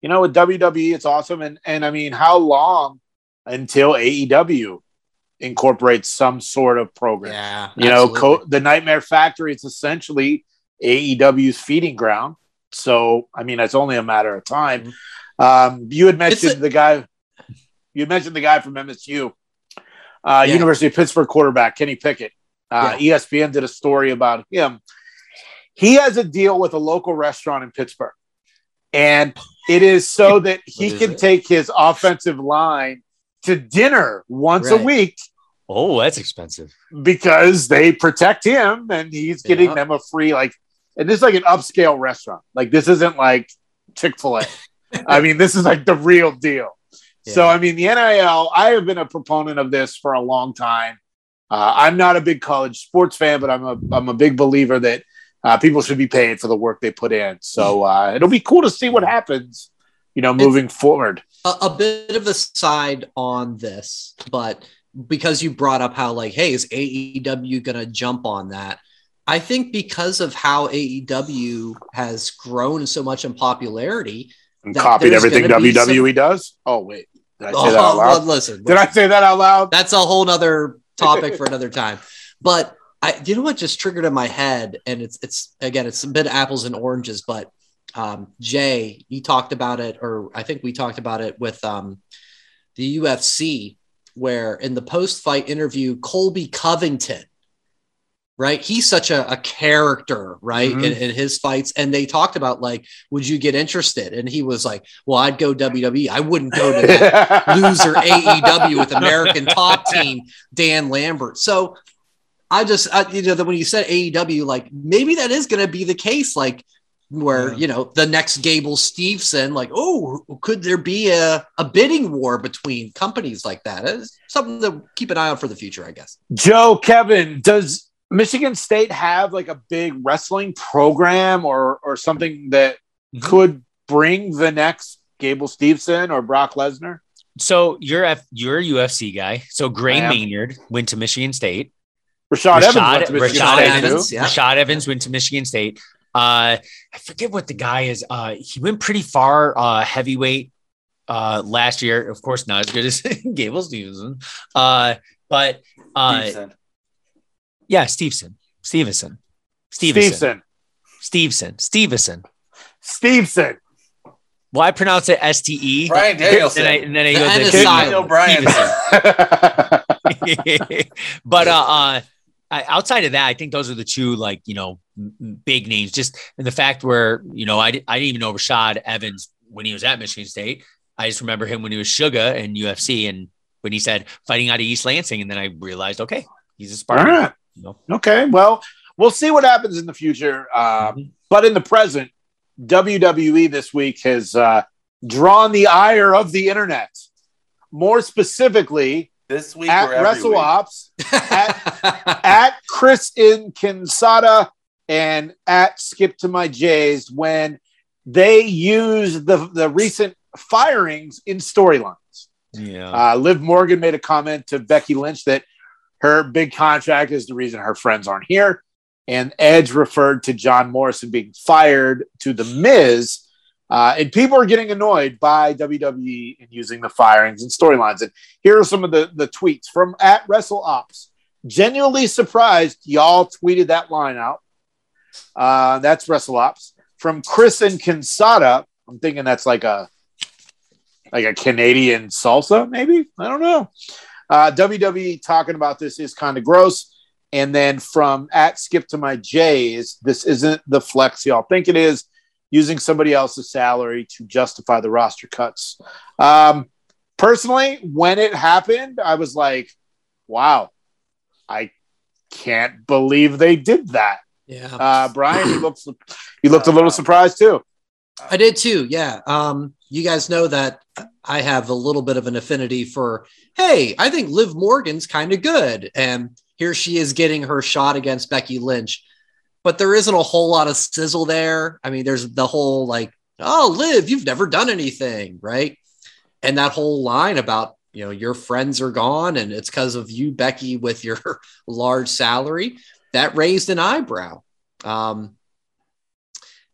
you know, with WWE, it's awesome. And, and I mean, how long until AEW incorporates some sort of program? Yeah, you know, co- the Nightmare Factory is essentially AEW's feeding ground. So, I mean, it's only a matter of time. Um, you had mentioned a- the guy. You mentioned the guy from MSU, uh, Yeah. University of Pittsburgh quarterback Kenny Pickett. Uh, ESPN did a story about him. He has a deal with a local restaurant in Pittsburgh, and it is so [laughs] that he can it? take his offensive line to dinner once a week Oh, that's expensive. because they protect him and he's getting Yeah. them a free like and this is like an upscale restaurant. Like this isn't like chick-fil-a. [laughs] I mean this is like the real deal. So i mean the nil i have been a proponent of this for a long time. Uh, i'm not a big college sports fan but i'm a, I'm a big believer that uh, people should be paid for the work they put in. So uh, it'll be cool to see what happens you know moving forward. A, a bit of a side on this, but because you brought up how like, hey, is AEW gonna jump on that? I think because of how AEW has grown so much in popularity. and copied everything wwe some- does oh wait did i say Oh, that out well, loud listen, did i say that out loud that's a whole other [laughs] topic for another time. But I, you know what just triggered in my head, and it's it's again, it's a bit of apples and oranges. But um, Jay, you talked about it, or I think we talked about it with um, the UFC, where in the post-fight interview, Colby Covington, right? He's such a, a character, right, Mhm. in, in his fights, and they talked about like, would you get interested? And he was like, well, I'd go WWE. I wouldn't go to that [laughs] loser AEW with American Top Team Dan Lambert. So I just I, you know that when you said AEW, like maybe that is going to be the case, like where Yeah. you know the next Gable Steveson, like oh, could there be a, a bidding war between companies like that? It's something to keep an eye on for the future, I guess. Joe, Kevin, does Michigan State have like a big wrestling program or or something that Mhm. could bring the next Gable Steveson or Brock Lesnar? So you're F, you're a UFC guy. So Gray Maynard went to Michigan State. Rashad, Evans went Rashad, to Michigan Rashad State Evans, too. yeah. Rashad Evans went to Michigan State. Uh, I forget what the guy is. Uh, he went pretty far uh, heavyweight uh, last year. Of course, not as good as [laughs] Gable Stevenson. Uh, but uh, Decent. Yeah, Stevenson, Stevenson, Stevenson, Steveson. Stevenson, Stevenson. Well, I pronounce it S T E. Brian Danielson. Then I, and then I The go to Daniel. Bryan. but uh, uh outside of that, I think those are the two like you know m- m- big names. Just in the fact where you know I, di- I didn't even know Rashad Evans when he was at Michigan State. I just remember him when he was Suga in UFC, and when he said fighting out of East Lansing, and then I realized, okay, he's a All Spartan. Right. Okay. Well, we'll see what happens in the future. Um, Mhm. But in the present, WWE this week has uh, drawn the ire of the internet. More specifically, This week at WrestleOps, every Wrestle week? Ops, at [laughs] Chris in Kinsada, and at Skip to My Jays when they use the, the recent firings in storylines. Yeah. Uh, Liv Morgan made a comment to Becky Lynch that her big contract is the reason her friends aren't here. And Edge referred to John Morrison being fired to The Miz. Uh, and people are getting annoyed by WWE and using the firings and storylines. And here are some of the, the tweets from at Wrestle Ops. Genuinely surprised y'all tweeted that line out. Uh, that's Wrestle Ops. From Chris and Kinsada, I'm thinking that's like a like a Canadian salsa, maybe. I don't know. Uh, WWE talking about this is kind of gross. And then from at Skip to My J's, this isn't the flex y'all think it is. Using somebody else's salary to justify the roster cuts. Um, personally, when it happened, I was like, "Wow, I can't believe they did that." yeah. Uh, Brian, you looked you looked a little surprised too. I did too. Yeah. Um, you guys know that I have a little bit of an affinity for, hey, I think Liv Morgan's kind of good. And here she is getting her shot against Becky Lynch. But there isn't a whole lot of sizzle there. I mean, there's the whole like, oh, Liv, you've never done anything, right? And that whole line about, you know, your friends are gone and it's because of you, Becky, with your [laughs] large salary, that raised an eyebrow. Um,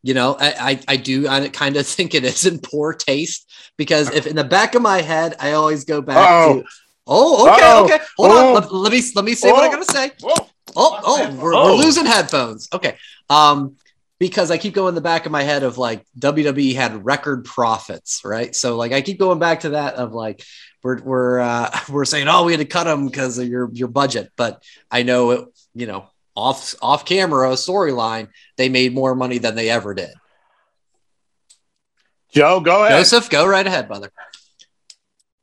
you know, I, I, I do I kind of [laughs] think it is in poor taste because if in the back of my head, I always go back Uh-oh. to, oh, okay, Uh-oh. okay, hold Oh. on, let, let me let me say what I'm Oh. gonna say. Whoa. Oh, oh, we're, Oh. we're losing headphones. Okay, um, because I keep going in the back of my head of like WWE had record profits, right? So like I keep going back to that of like we're we're uh, [laughs] we're saying oh we had to cut them because of your your budget, but I know it, you know off off camera storyline they made more money than they ever did. Joe, go ahead. Joseph, go right ahead, brother.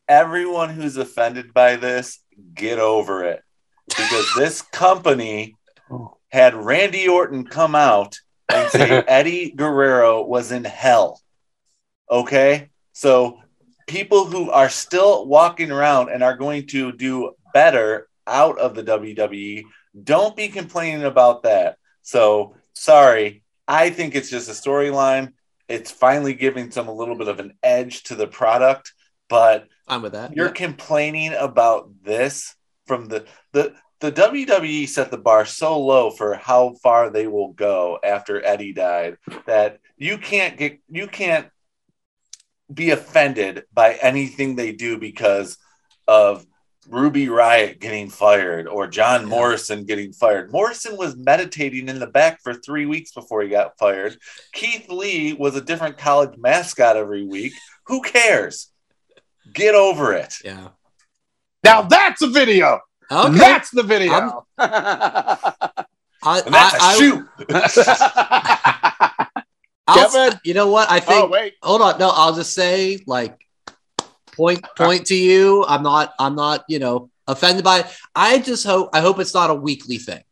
everyone who's offended by this, get over it. Because this [laughs] company had Randy Orton come out and say [laughs] Eddie Guerrero was in hell. Okay? So people who are still walking around and are going to do better out of the WWE, don't be complaining about that. So sorry. I think it's just a storyline. It's finally giving some a little bit of an edge to the product, but I'm with that. you're complaining about this from the the the WWE set the bar so low for how far they will go after Eddie died that you can't get you can't be offended by anything they do because of Ruby Riott getting fired or John Yeah. Morrison getting fired. Morrison was meditating in the back for three weeks before he got fired. Keith Lee was a different college mascot every week. Who cares? Get over it. yeah. Now that's a video. Okay. That's the video. I, And that's a I- I- shoot. [laughs] I'll- Kevin? you know what? I think. oh wait. hold on. No, I'll just say like point point to you. I'm not. I'm not. You know, offended by it. I just hope. I hope it's not a weekly thing.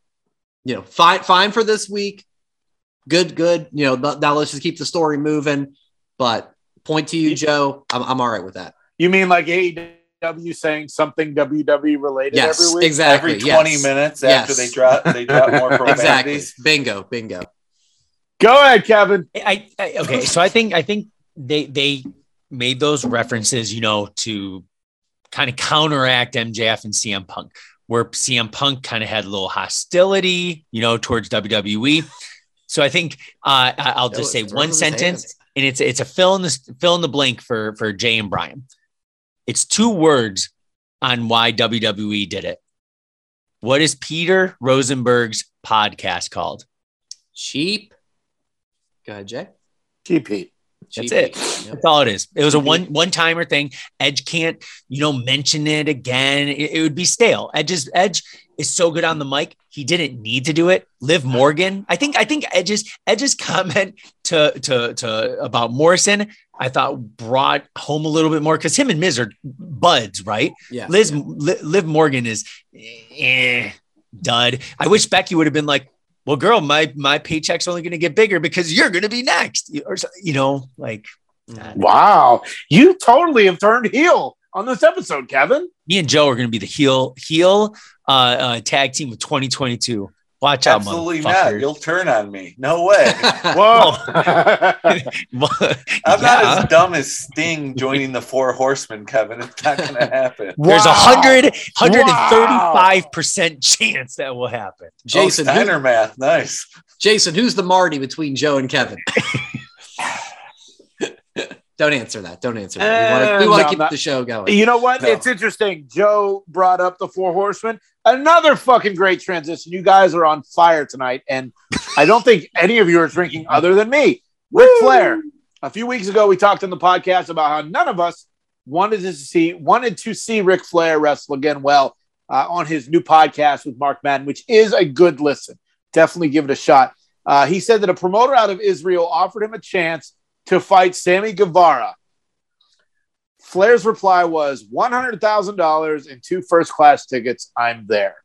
You know, fine. Fine for this week. Good. Good. You know. th- Now let's just keep the story moving. But point to you, Joe. I'm. I'm all right with that. You mean like AEW saying something WWE related Yes. every week? Exactly. Every 20 yes. minutes after Yes. they drop they drop more [laughs] Exactly. profanities. Bingo. Bingo. Go ahead, Kevin. I, I okay, so I think I think they they made those references, you know, to kind of counteract MJF and CM Punk, where CM Punk kind of had a little hostility, you know, towards WWE. So I think uh, I- I'll just say one it in his sentence, and it's it's a fill in the fill in the blank for for Jay and Brian. It's two words on why WWE did it. What is Peter Rosenberg's podcast called? Cheap. Go ahead, Jay. TP. That's it. Yep. That's all it is. It was a one one timer thing. Edge can't, you know, mention it again. It, it would be stale. Edge's Edge is so good on the mic. He didn't need to do it. Liv Morgan. I think I think Edge's Edge's [laughs] comment to to to about Morrison. I thought brought home a little bit more because him and Miz are buds, right? Yeah. Liz Li- Liv Morgan is eh, dud. I wish Becky would have been like, "Well, girl, my my paycheck's only going to get bigger because you're going to be next," or you know, like Mhm. Wow. You totally have turned heel on this episode, Kevin. me and Joe are going to be the heel heel uh, uh, tag team of 2022. Watch out, Absolutely not. You'll turn on me. No way. [laughs] Whoa. [laughs] I'm Yeah. not as dumb as Sting joining the Four Horsemen, Kevin. It's not going [laughs] to happen. There's a Wow. hundred, hundred and thirty-five percent chance that will happen. Jason, oh, who- math. Nice. Jason, who's the Marty between Joe and Kevin? Don't answer that. Don't answer that. We want to Uh, no, keep not- the show going. You know what? No. It's interesting. Joe brought up the Four Horsemen. Another fucking great transition. You guys are on fire tonight, and I don't think any of you are drinking other than me. Ric Flair. A few weeks ago, we talked on the podcast about how none of us wanted to see wanted to see Ric Flair wrestle again. Well, uh, on his new podcast with Mark Madden, which is a good listen. Definitely give it a shot. Uh, he said that a promoter out of Israel offered him a chance to fight Sammy Guevara. Flair's reply was $100,000 and two first class tickets. I'm there.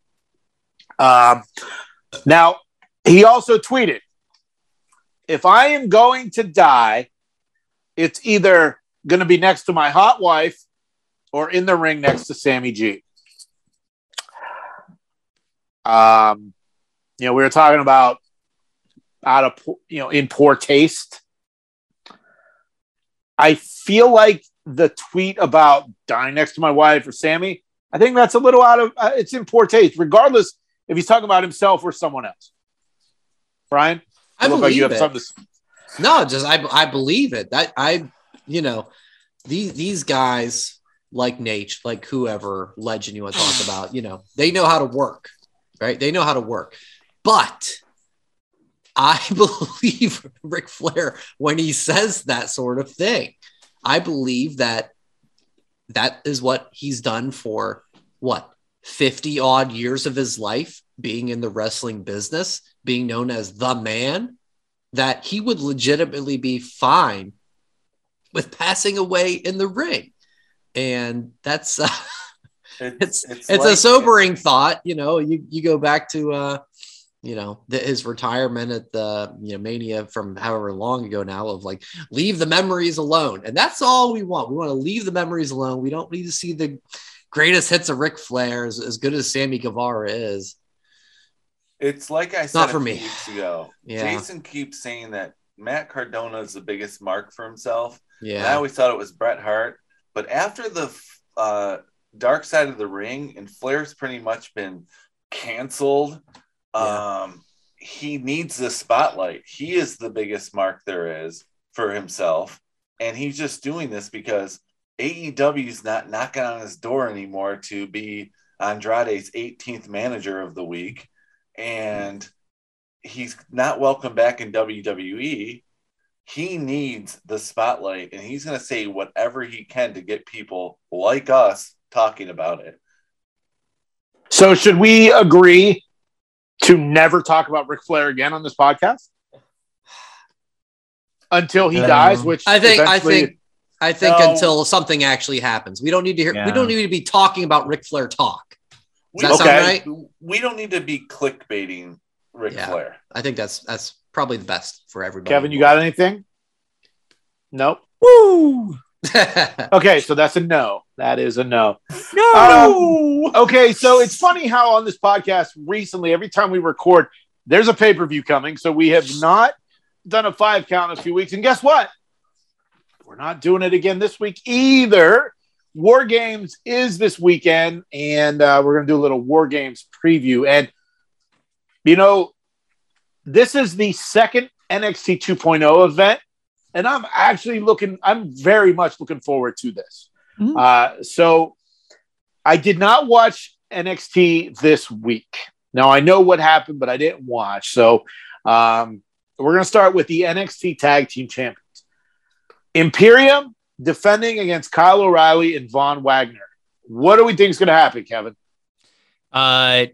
Um, now, he also tweeted If I am going to die, it's either going to be next to my hot wife or in the ring next to Sammy G. Um, you know, we were talking about out of, you know, in poor taste. I feel like the tweet about dying next to my wife or Sammy, I think that's a little out of uh, it's in poor taste, regardless if he's talking about himself or someone else. Brian, I believe like you have it. something. To, No, just I I believe it. That I you know these these guys like Nate, like whoever legend you want to talk [sighs] about, you know, they know how to work, right? They know how to work. But I [laughs] believe Ric Flair when he says that sort of thing. I believe that that is what he's done for what 50 odd years of his life being in the wrestling business, being known as the man that he would legitimately be fine with passing away in the ring. And that's [laughs] uh, it's it's, a like- sobering thought, you know. You you go back to uh you know the, his retirement at the you know mania from however long ago now of like leave the memories alone and that's all we want we want to leave the memories alone we don't need to see the greatest hits of Ric Flair as, as good as Sammy Guevara is It's like I said Not for me. ago. [laughs] Yeah. Jason keeps saying that Matt Cardona is the biggest mark for himself. And I always thought it was Bret Hart. But after the uh, Dark Side of the Ring and Flair's pretty much been canceled, Yeah. um, he needs the spotlight. He is the biggest mark there is for himself. And he's just doing this because AEW is not knocking on his door anymore to be Andrade's 18th manager of the week. And he's not welcome back in WWE he needs the spotlight and he's going to say whatever he can to get people like us talking about it. so, should we agree to never talk about Ric Flair again on this podcast until he Um, dies? Which I think I think I think No. until something actually happens we don't need to hear we don't need to be talking about Ric Flair talk We, Does that sound right? we don't need to be clickbaiting Ric Yeah. Flair. I think that's that's probably the best for everybody Kevin, you got anything? Nope. Woo! [laughs] Okay, so that's a no. That is a no. No. Okay, so it's funny how on this podcast recently, every time we record, there's a pay per view coming. So we have not done a five count in a few weeks. And guess what? We're not doing it again this week either. War Games is this weekend, and uh, we're going to do a little War Games preview. And, you know, this is the second NXT 2.0 event. And I'm actually looking, I'm very much looking forward to this. Mhm. Uh, so I did not watch NXT this week. Now I know what happened, but I didn't watch. So um, we're going to start with the NXT Tag Team Champions. Imperium defending against Kyle O'Reilly and Von Wagner. What do we think is going to happen, Kevin? Uh,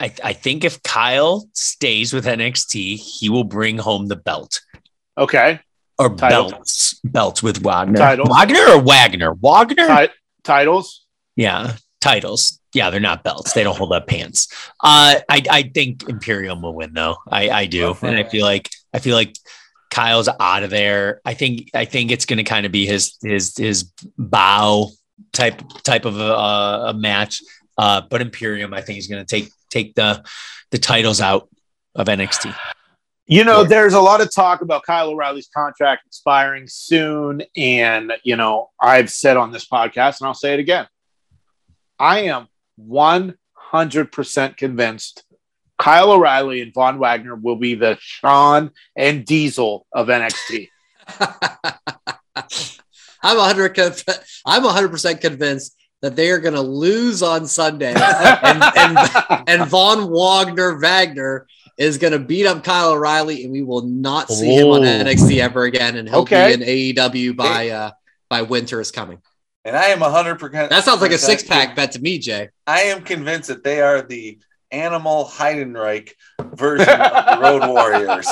I, I think if Kyle stays with NXT, he will bring home the belt. Okay. Or Title. belts, belts with Wagner. Titles. Wagner or Wagner? Wagner. Ti- titles. Yeah, titles. Yeah, they're not belts. They don't hold up pants. Uh, I I think Imperium will win though. I I do, and I feel like I feel like Kyle's out of there. I think I think it's going to kind of be his his his bow type type of a, a match. Uh, but Imperium, I think, is going to take take the the titles out of NXT. You know, there's a lot of talk about Kyle O'Reilly's contract expiring soon. And, you know, I've said on this podcast, and I'll say it again I am 100% convinced Kyle O'Reilly and Von Wagner will be the Sean and Diesel of NXT. [laughs] I'm 100 conv- I'm 100% convinced that they are going to lose on Sunday and, and, and Von Wagner Wagner is going to beat up Kyle O'Reilly and we will not see him on Oh. NXT ever again and he'll Okay. be in AEW by uh by winter is coming. And I am 100%. That sounds like a six pack bet to me, Jay. I am convinced that they are the animal Heidenreich version of the Road Warriors.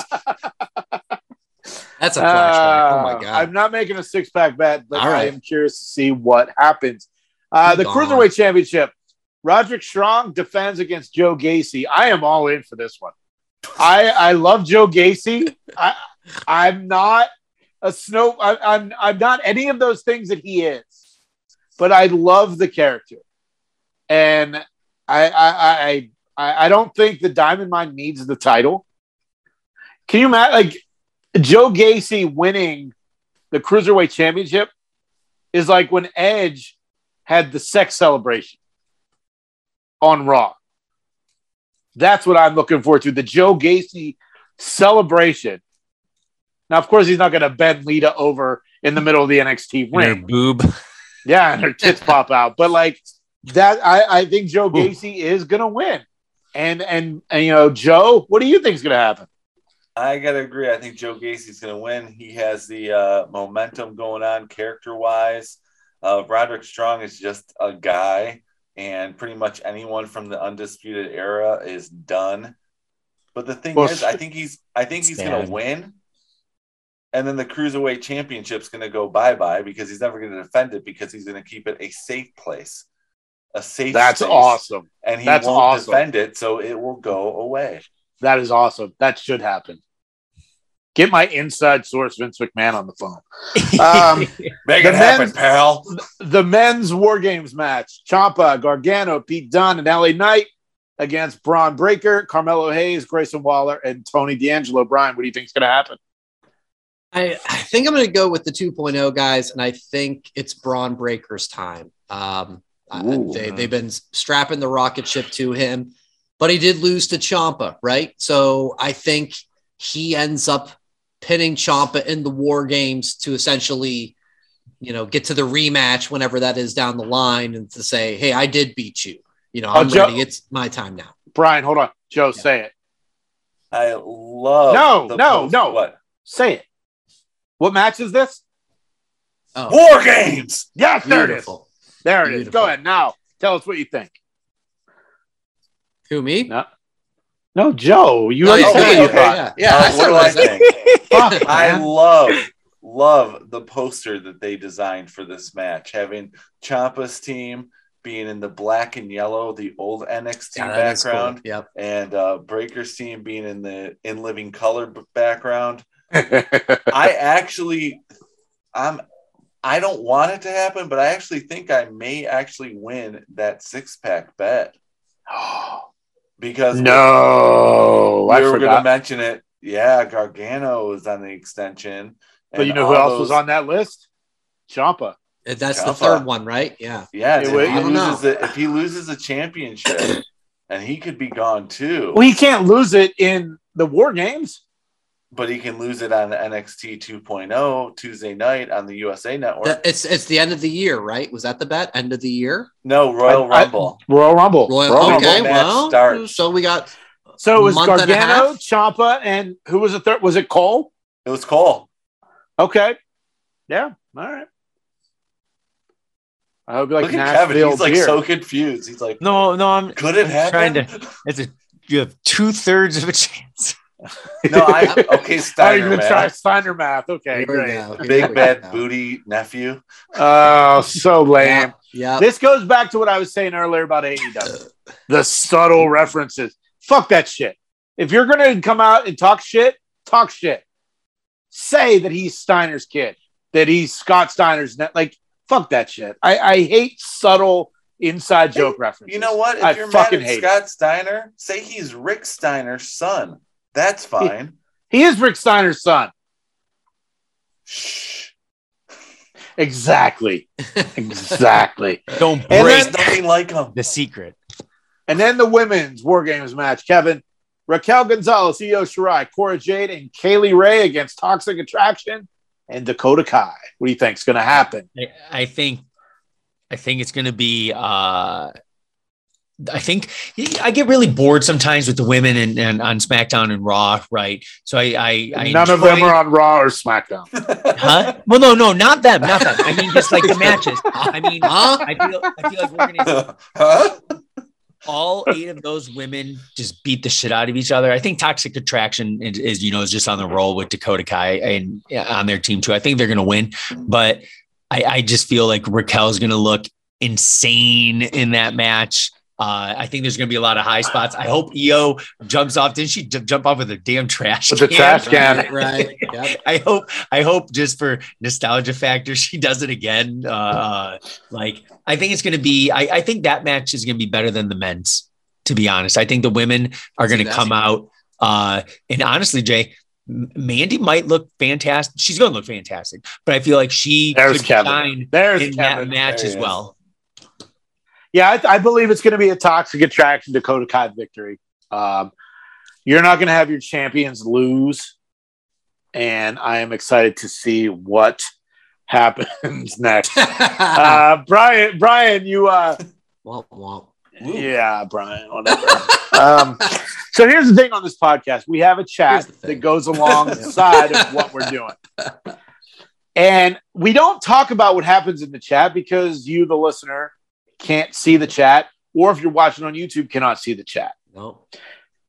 That's a flashback. oh Uh, my god. I'm not making a six pack bet, but All I right. am curious to see what happens. Uh, the Gone. Cruiserweight Championship. Roderick Strong defends against Joe Gacy. I am all in for this one. I I love Joe Gacy. I I'm not a snow. I, I'm I'm not any of those things that he is, but I love the character, and I I I I, I don't think the Diamond Mine needs the title. Can you imagine like Joe Gacy winning the Cruiserweight Championship is like when Edge had the sex celebration on Raw. That's what I'm looking forward to. The Joe Gacy celebration. Now, of course, he's not going to bend Lita over in the middle of the NXT Their ring. boob. [laughs] Yeah, and her tits pop out. But like that, I, I think Joe Gacy is going to win. And, and and you know, Joe, what do you think is going to happen? I gotta agree. I think Joe Gacy's gonna win. He has the uh, momentum going on character wise. Uh, Roderick Strong is just a guy, and pretty much anyone from the undisputed era is done. But the thing Well, is, I think he's I think he's gonna win. And then the cruiserweight championship's gonna go bye bye because he's never gonna defend it because he's gonna keep it a safe place, a safe. That's space. awesome. and he That's won't awesome. defend it, so it will go away. That is awesome. That should happen. Get my inside source, Vince McMahon, on the phone. [laughs] Um, Make The it happen, men's- pal. the men's War Games match: Ciampa, Gargano, Pete Dunne, and LA Knight against Bron Breakker, Carmelo Hayes, Grayson Waller, and Tony D'Angelo. Brian, what do you think is going to happen? I, I think I'm going to go with the 2.0 guys, and I think it's Bron Breakker's time. Um, I- Ooh. they, they've been strapping the rocket ship to him, but he did lose to Ciampa, right? So I think he ends up pinning Ciampa in the War Games to essentially, you know, get to the rematch whenever that is down the line, and to say, "Hey, I did beat you." You know, Oh, I'm Joe- ready. It's my time now. Brian, hold on. Joe, say it. I love No, no, post- no. What Say it. What match is this? Oh, war games? Yes, there it is. There it is. Beautiful. Go ahead now. Tell us what you think. Who me? No, no, Joe. You Oh, already yeah, said what okay, you thought. yeah. Yeah. Uh, I what do what I I said. think? Fuck, [laughs] I love love the poster that they designed for this match, having Ciampa's team being in the black and yellow, the old NXT Yeah, that is cool. background, Yep. and uh, Breakker's team being in the in living color b- background. [laughs] I actually, I'm. I don't want it to happen, but I actually think I may actually win that six pack bet [gasps] [gasps] because no, we I were going to mention it. Yeah, Gargano was on the extension. But you know who all else was on that list? Ciampa. And uh, That's the third one, right? Yeah. Yeah, It if, he I don't loses know. the, if he loses a championship, and he could be gone too, Well, he can't lose it in the War Games. But he can lose it on NXT 2.0 Tuesday night on the USA Network. It's it's the end of the year, right? Was that the bet? End of the year? no, Royal I- I- Rumble. Royal Rumble. Royal, Royal Rumble okay, match well, starts. so we got So it was month Gargano. Ciampa, and who was the third? Was it Cole? it was Cole. Okay. Yeah. All right. I hope you like Look at Nashville Kevin. He's like beer. so confused. He's like, No, no, I'm could it happen? trying to. It's a you have two thirds of a chance. No, I [laughs] okay, Oh, Steiner, you're gonna man. try Steiner math. Okay, Here great. Here Big we bad booty nephew. Oh, so lame. Yeah. yeah. This goes back to what I was saying earlier about AEW. the subtle references. Fuck that shit. If you're gonna come out and talk shit, talk shit. Say that he's Steiner's kid, that he's Scott Steiner's net. Like, fuck that shit. I, I hate subtle inside joke references. You know what? If I you're mad fucking at hate Scott Steiner, say he's Rick Steiner's son. That's fine. He is Rick Steiner's son. Shh. Exactly. Exactly. [laughs] Don't And break then- Nothing like him. the secret. And then the women's War Games match, Kevin. Raquel Gonzalez, Io Shirai, Cora Jade, and Kay Lee Ray against Toxic Attraction and Dakota Kai. What do you think's going to happen? I, I think, I think it's going to be. uh I think I get really bored sometimes with the women and, and on SmackDown and Raw, right? So I, I, I None of them are on Raw or SmackDown. Huh? Well, no, no, not them, not them. I mean, just like the matches. I mean, Huh? I feel, I feel like we're gonna huh? all eight of those women just beat the shit out of each other. I think Toxic Attraction is, is you know is just on the roll with Dakota Kai and on their team too. I think they're going to win, but I, I just feel like Raquel's going to look insane in that match. Uh, I think there's going to be a lot of high spots. I hope Io jumps off. Didn't she j- jump off with a damn trash? With the can? trash can. Right, right. Yep. [laughs] I hope, I hope just for nostalgia factor, she does it again. Uh, like, I think it's going to be, I, I think that match is going to be better than the men's, to be honest. I think the women are going to come out. Uh, and honestly, Jay, M- Mandy might look fantastic. She's going to look fantastic, but I feel like she There's could Kevin. shine There's in that match There as he well. Yeah, I, I believe it's going to be a Toxic Attraction Dakota Kai victory. Um, you're not going to have your champions lose. And I am excited to see what happens [laughs] next. [laughs] Uh, Brian, Brian, you, uh, Womp womp. Yeah, Brian, whatever. um, so here's the thing on this podcast we have a chat Here's the thing. that goes alongside of what we're doing. [laughs] And we don't talk about what happens in the chat because you, the listener, can't see the chat, or if you're watching on YouTube, cannot see the chat. No.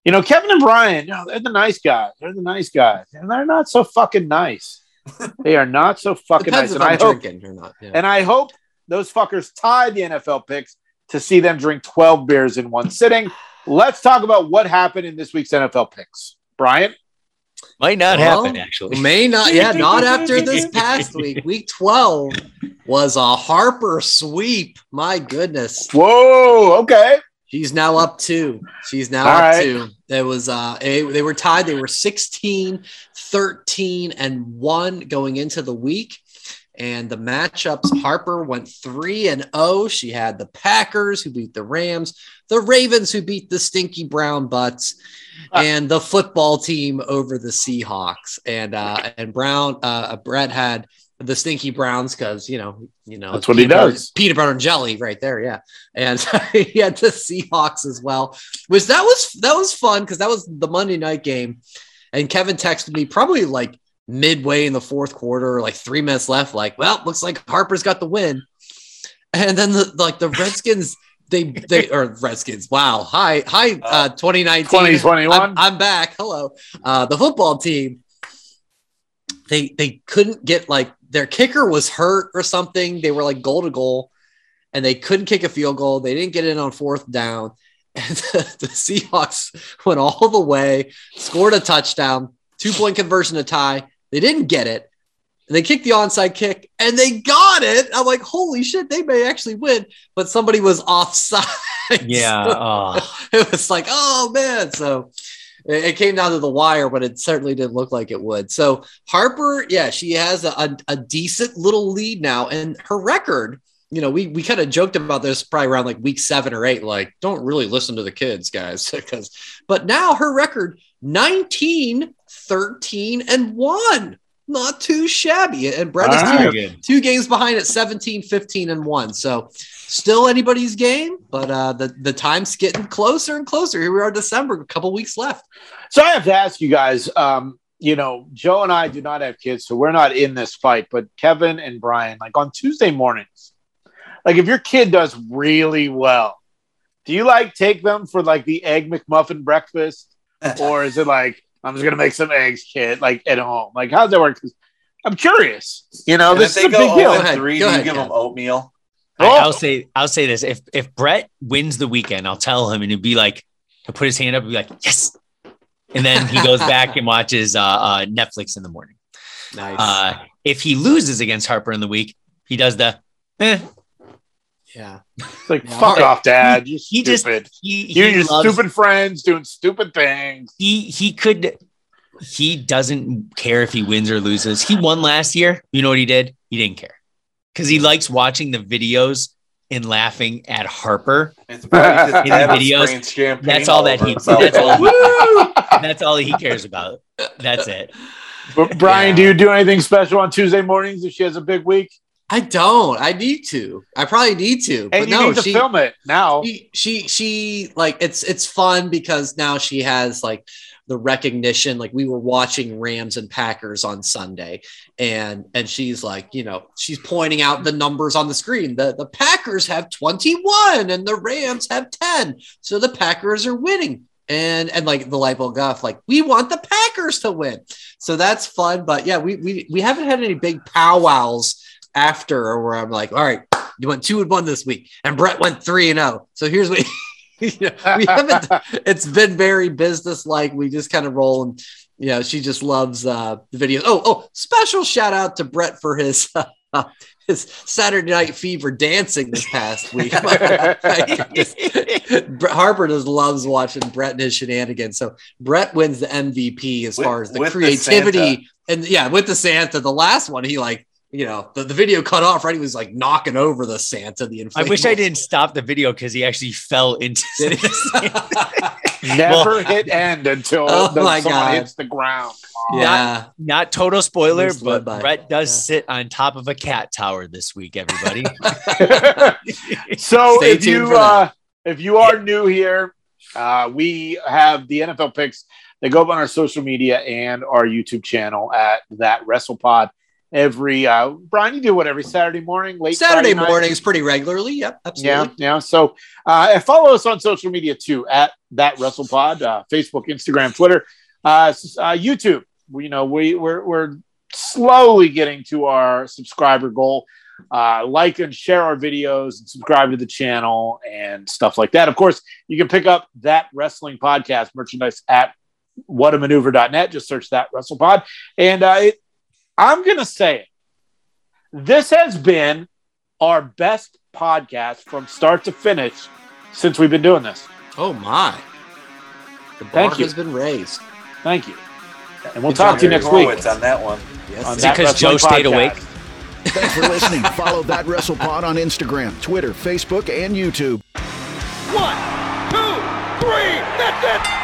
You know, Kevin and Brian, you know, they're the nice guys. They're the nice guys. And they're not so fucking nice. [laughs] they are not so fucking Depends nice. And I hope not. Yeah. and I hope those fuckers tie the NFL picks to see them drink 12 beers in one sitting. Let's talk about what happened in this week's NFL picks. Brian? Might not Well, happen, actually. May not, yeah, [laughs] not after this past week. Week 12 was a Harper sweep. My goodness. Whoa, okay. She's now up two. She's now All up right. two. It was uh they, they were tied. They were 16, 13, and 1 going into the week. And the matchups, Harper went 3 and 0. She had the Packers who beat the Rams, the Ravens who beat the stinky brown butts, Ah. and the football team over the Seahawks. And uh and Brown uh Brett had the stinky browns because you know you know That's what he peanut butter- does. peanut butter and jelly right there yeah and [laughs] he had the Seahawks as well. Was that was that was fun because that was the Monday night game, and Kevin texted me probably like midway in the fourth quarter, like three minutes left. Like, well, looks like Harper's got the win, and then the like the Redskins. They they or Redskins. Wow. Hi hi. Uh, 2019. 2021. I'm, I'm back. Hello. Uh, the football team. They they couldn't get like their kicker was hurt or something. They were like goal to goal, and they couldn't kick a field goal. They didn't get in on fourth down, [laughs] and the, the Seahawks went all the way, scored a touchdown, two point conversion to tie. They didn't get it. And they kicked the onside kick and they got it. I'm like, holy shit, they may actually win, but somebody was offside. [laughs] Yeah. So- Oh. [laughs] it was like, oh man. So it it came down to the wire, but it certainly didn't look like it would. So Harper, yeah, she has a, a, a decent little lead now, and her record. You know, we we kind of joked about this probably around like week seven or eight. Like, don't really listen to the kids, guys, [laughs] because. But now her record 19, 13, and one. Not too shabby. And Brett is two, right. Very good. two games behind at 17, 15, and one. So still anybody's game, but uh, the, the time's getting closer and closer. Here we are, December, a couple weeks left. So I have to ask you guys, um, you know, Joe and I do not have kids, so we're not in this fight, but Kevin and Brian, like on Tuesday mornings, like if your kid does really well, do you like take them for like the egg McMuffin breakfast? [laughs] Or is it like I'm just gonna make some eggs, kid, like at home. Like, how's that work? 'Cause I'm curious. You know, And this is a go big deal. ahead, 3, go do you ahead, give Ken. them oatmeal? I, Oh. I'll say I'll say this: if if Brett wins the weekend, I'll tell him, and he'd be like, he'll put his hand up and be like, "Yes," and then he goes back and watches uh, uh, Netflix in the morning. Nice. Uh, if he loses against Harper in the week, he does the. Eh. Yeah. It's like, Yeah. fuck off, Dad. You He just- stupid. He, you and your loves- stupid friends doing stupid things. he he could he doesn't care if he wins or loses. He won last year. You know what he did? He didn't care because he likes watching the videos and laughing at Harper. It's In the videos, that's all that he- that's all- [laughs] That's all he cares about. That's it. But Brian, Yeah. do you do anything special on Tuesday mornings if she has a big week? I don't. I need to. I probably need to. And but you no, need to she, film it now. she she she like it's it's fun because now she has like the recognition like we were watching Rams and Packers on Sunday and and she's like you know she's pointing out the numbers on the screen the the Packers have 21 and the Rams have 10 so the Packers are winning and and like the light bulb off like we want the Packers to win so that's fun but yeah we we we haven't had any big powwows after where I'm like all right you went two and one this week, and Brett went three and zero. So here's what [laughs] you know, we haven't. [laughs] It's been very business like. We just kind of roll, and you know, she just loves uh, the videos. Oh, oh! Special shout out to Brett for his [laughs] uh, his Saturday Night Fever dancing this past week. Harper just loves watching Brett and his shenanigans. So Brett wins the MVP as With- far as the with the creativity and yeah, with the Santa. The last one, he like you know the, the video cut off right. He was like knocking over the Santa. The I wish I didn't stop the video because he actually fell into. [laughs] Did he? [laughs] Never hit end until Oh the, my someone God. hits the ground. yeah. Not total spoiler, but by. Brett does Yeah. sit on top of a cat tower this week. Everybody. [laughs] so Stay if tuned you uh, if you are new here, uh, we have the NFL picks. They go up on our social media and our YouTube channel at that WrestlePod. Every uh, Brian, you do what every Saturday morning, late Saturday mornings pretty regularly. Yep, Yeah, absolutely. yeah. So uh, follow us on social media too at that WrestlePod, uh, Facebook, Instagram, Twitter, uh, uh, YouTube. We, you know, we we're we're slowly getting to our subscriber goal. Uh, like and share our videos and subscribe to the channel and stuff like that. Of course, you can pick up that wrestling podcast merchandise at whatamaneuver.net. Just search that WrestlePod. And uh, it, I'm going to say it. This has been our best podcast from start to finish since we've been doing this. Oh my. The bar Thank you. has been raised. Thank you. And we'll Good talk to you next week. Horowitz on that one. Yes. on Is it 'cause That Joe Wrestling stayed awake? Thanks for listening. Follow that WrestlePod on Instagram, Twitter, Facebook, and YouTube. One, two, three, that's it!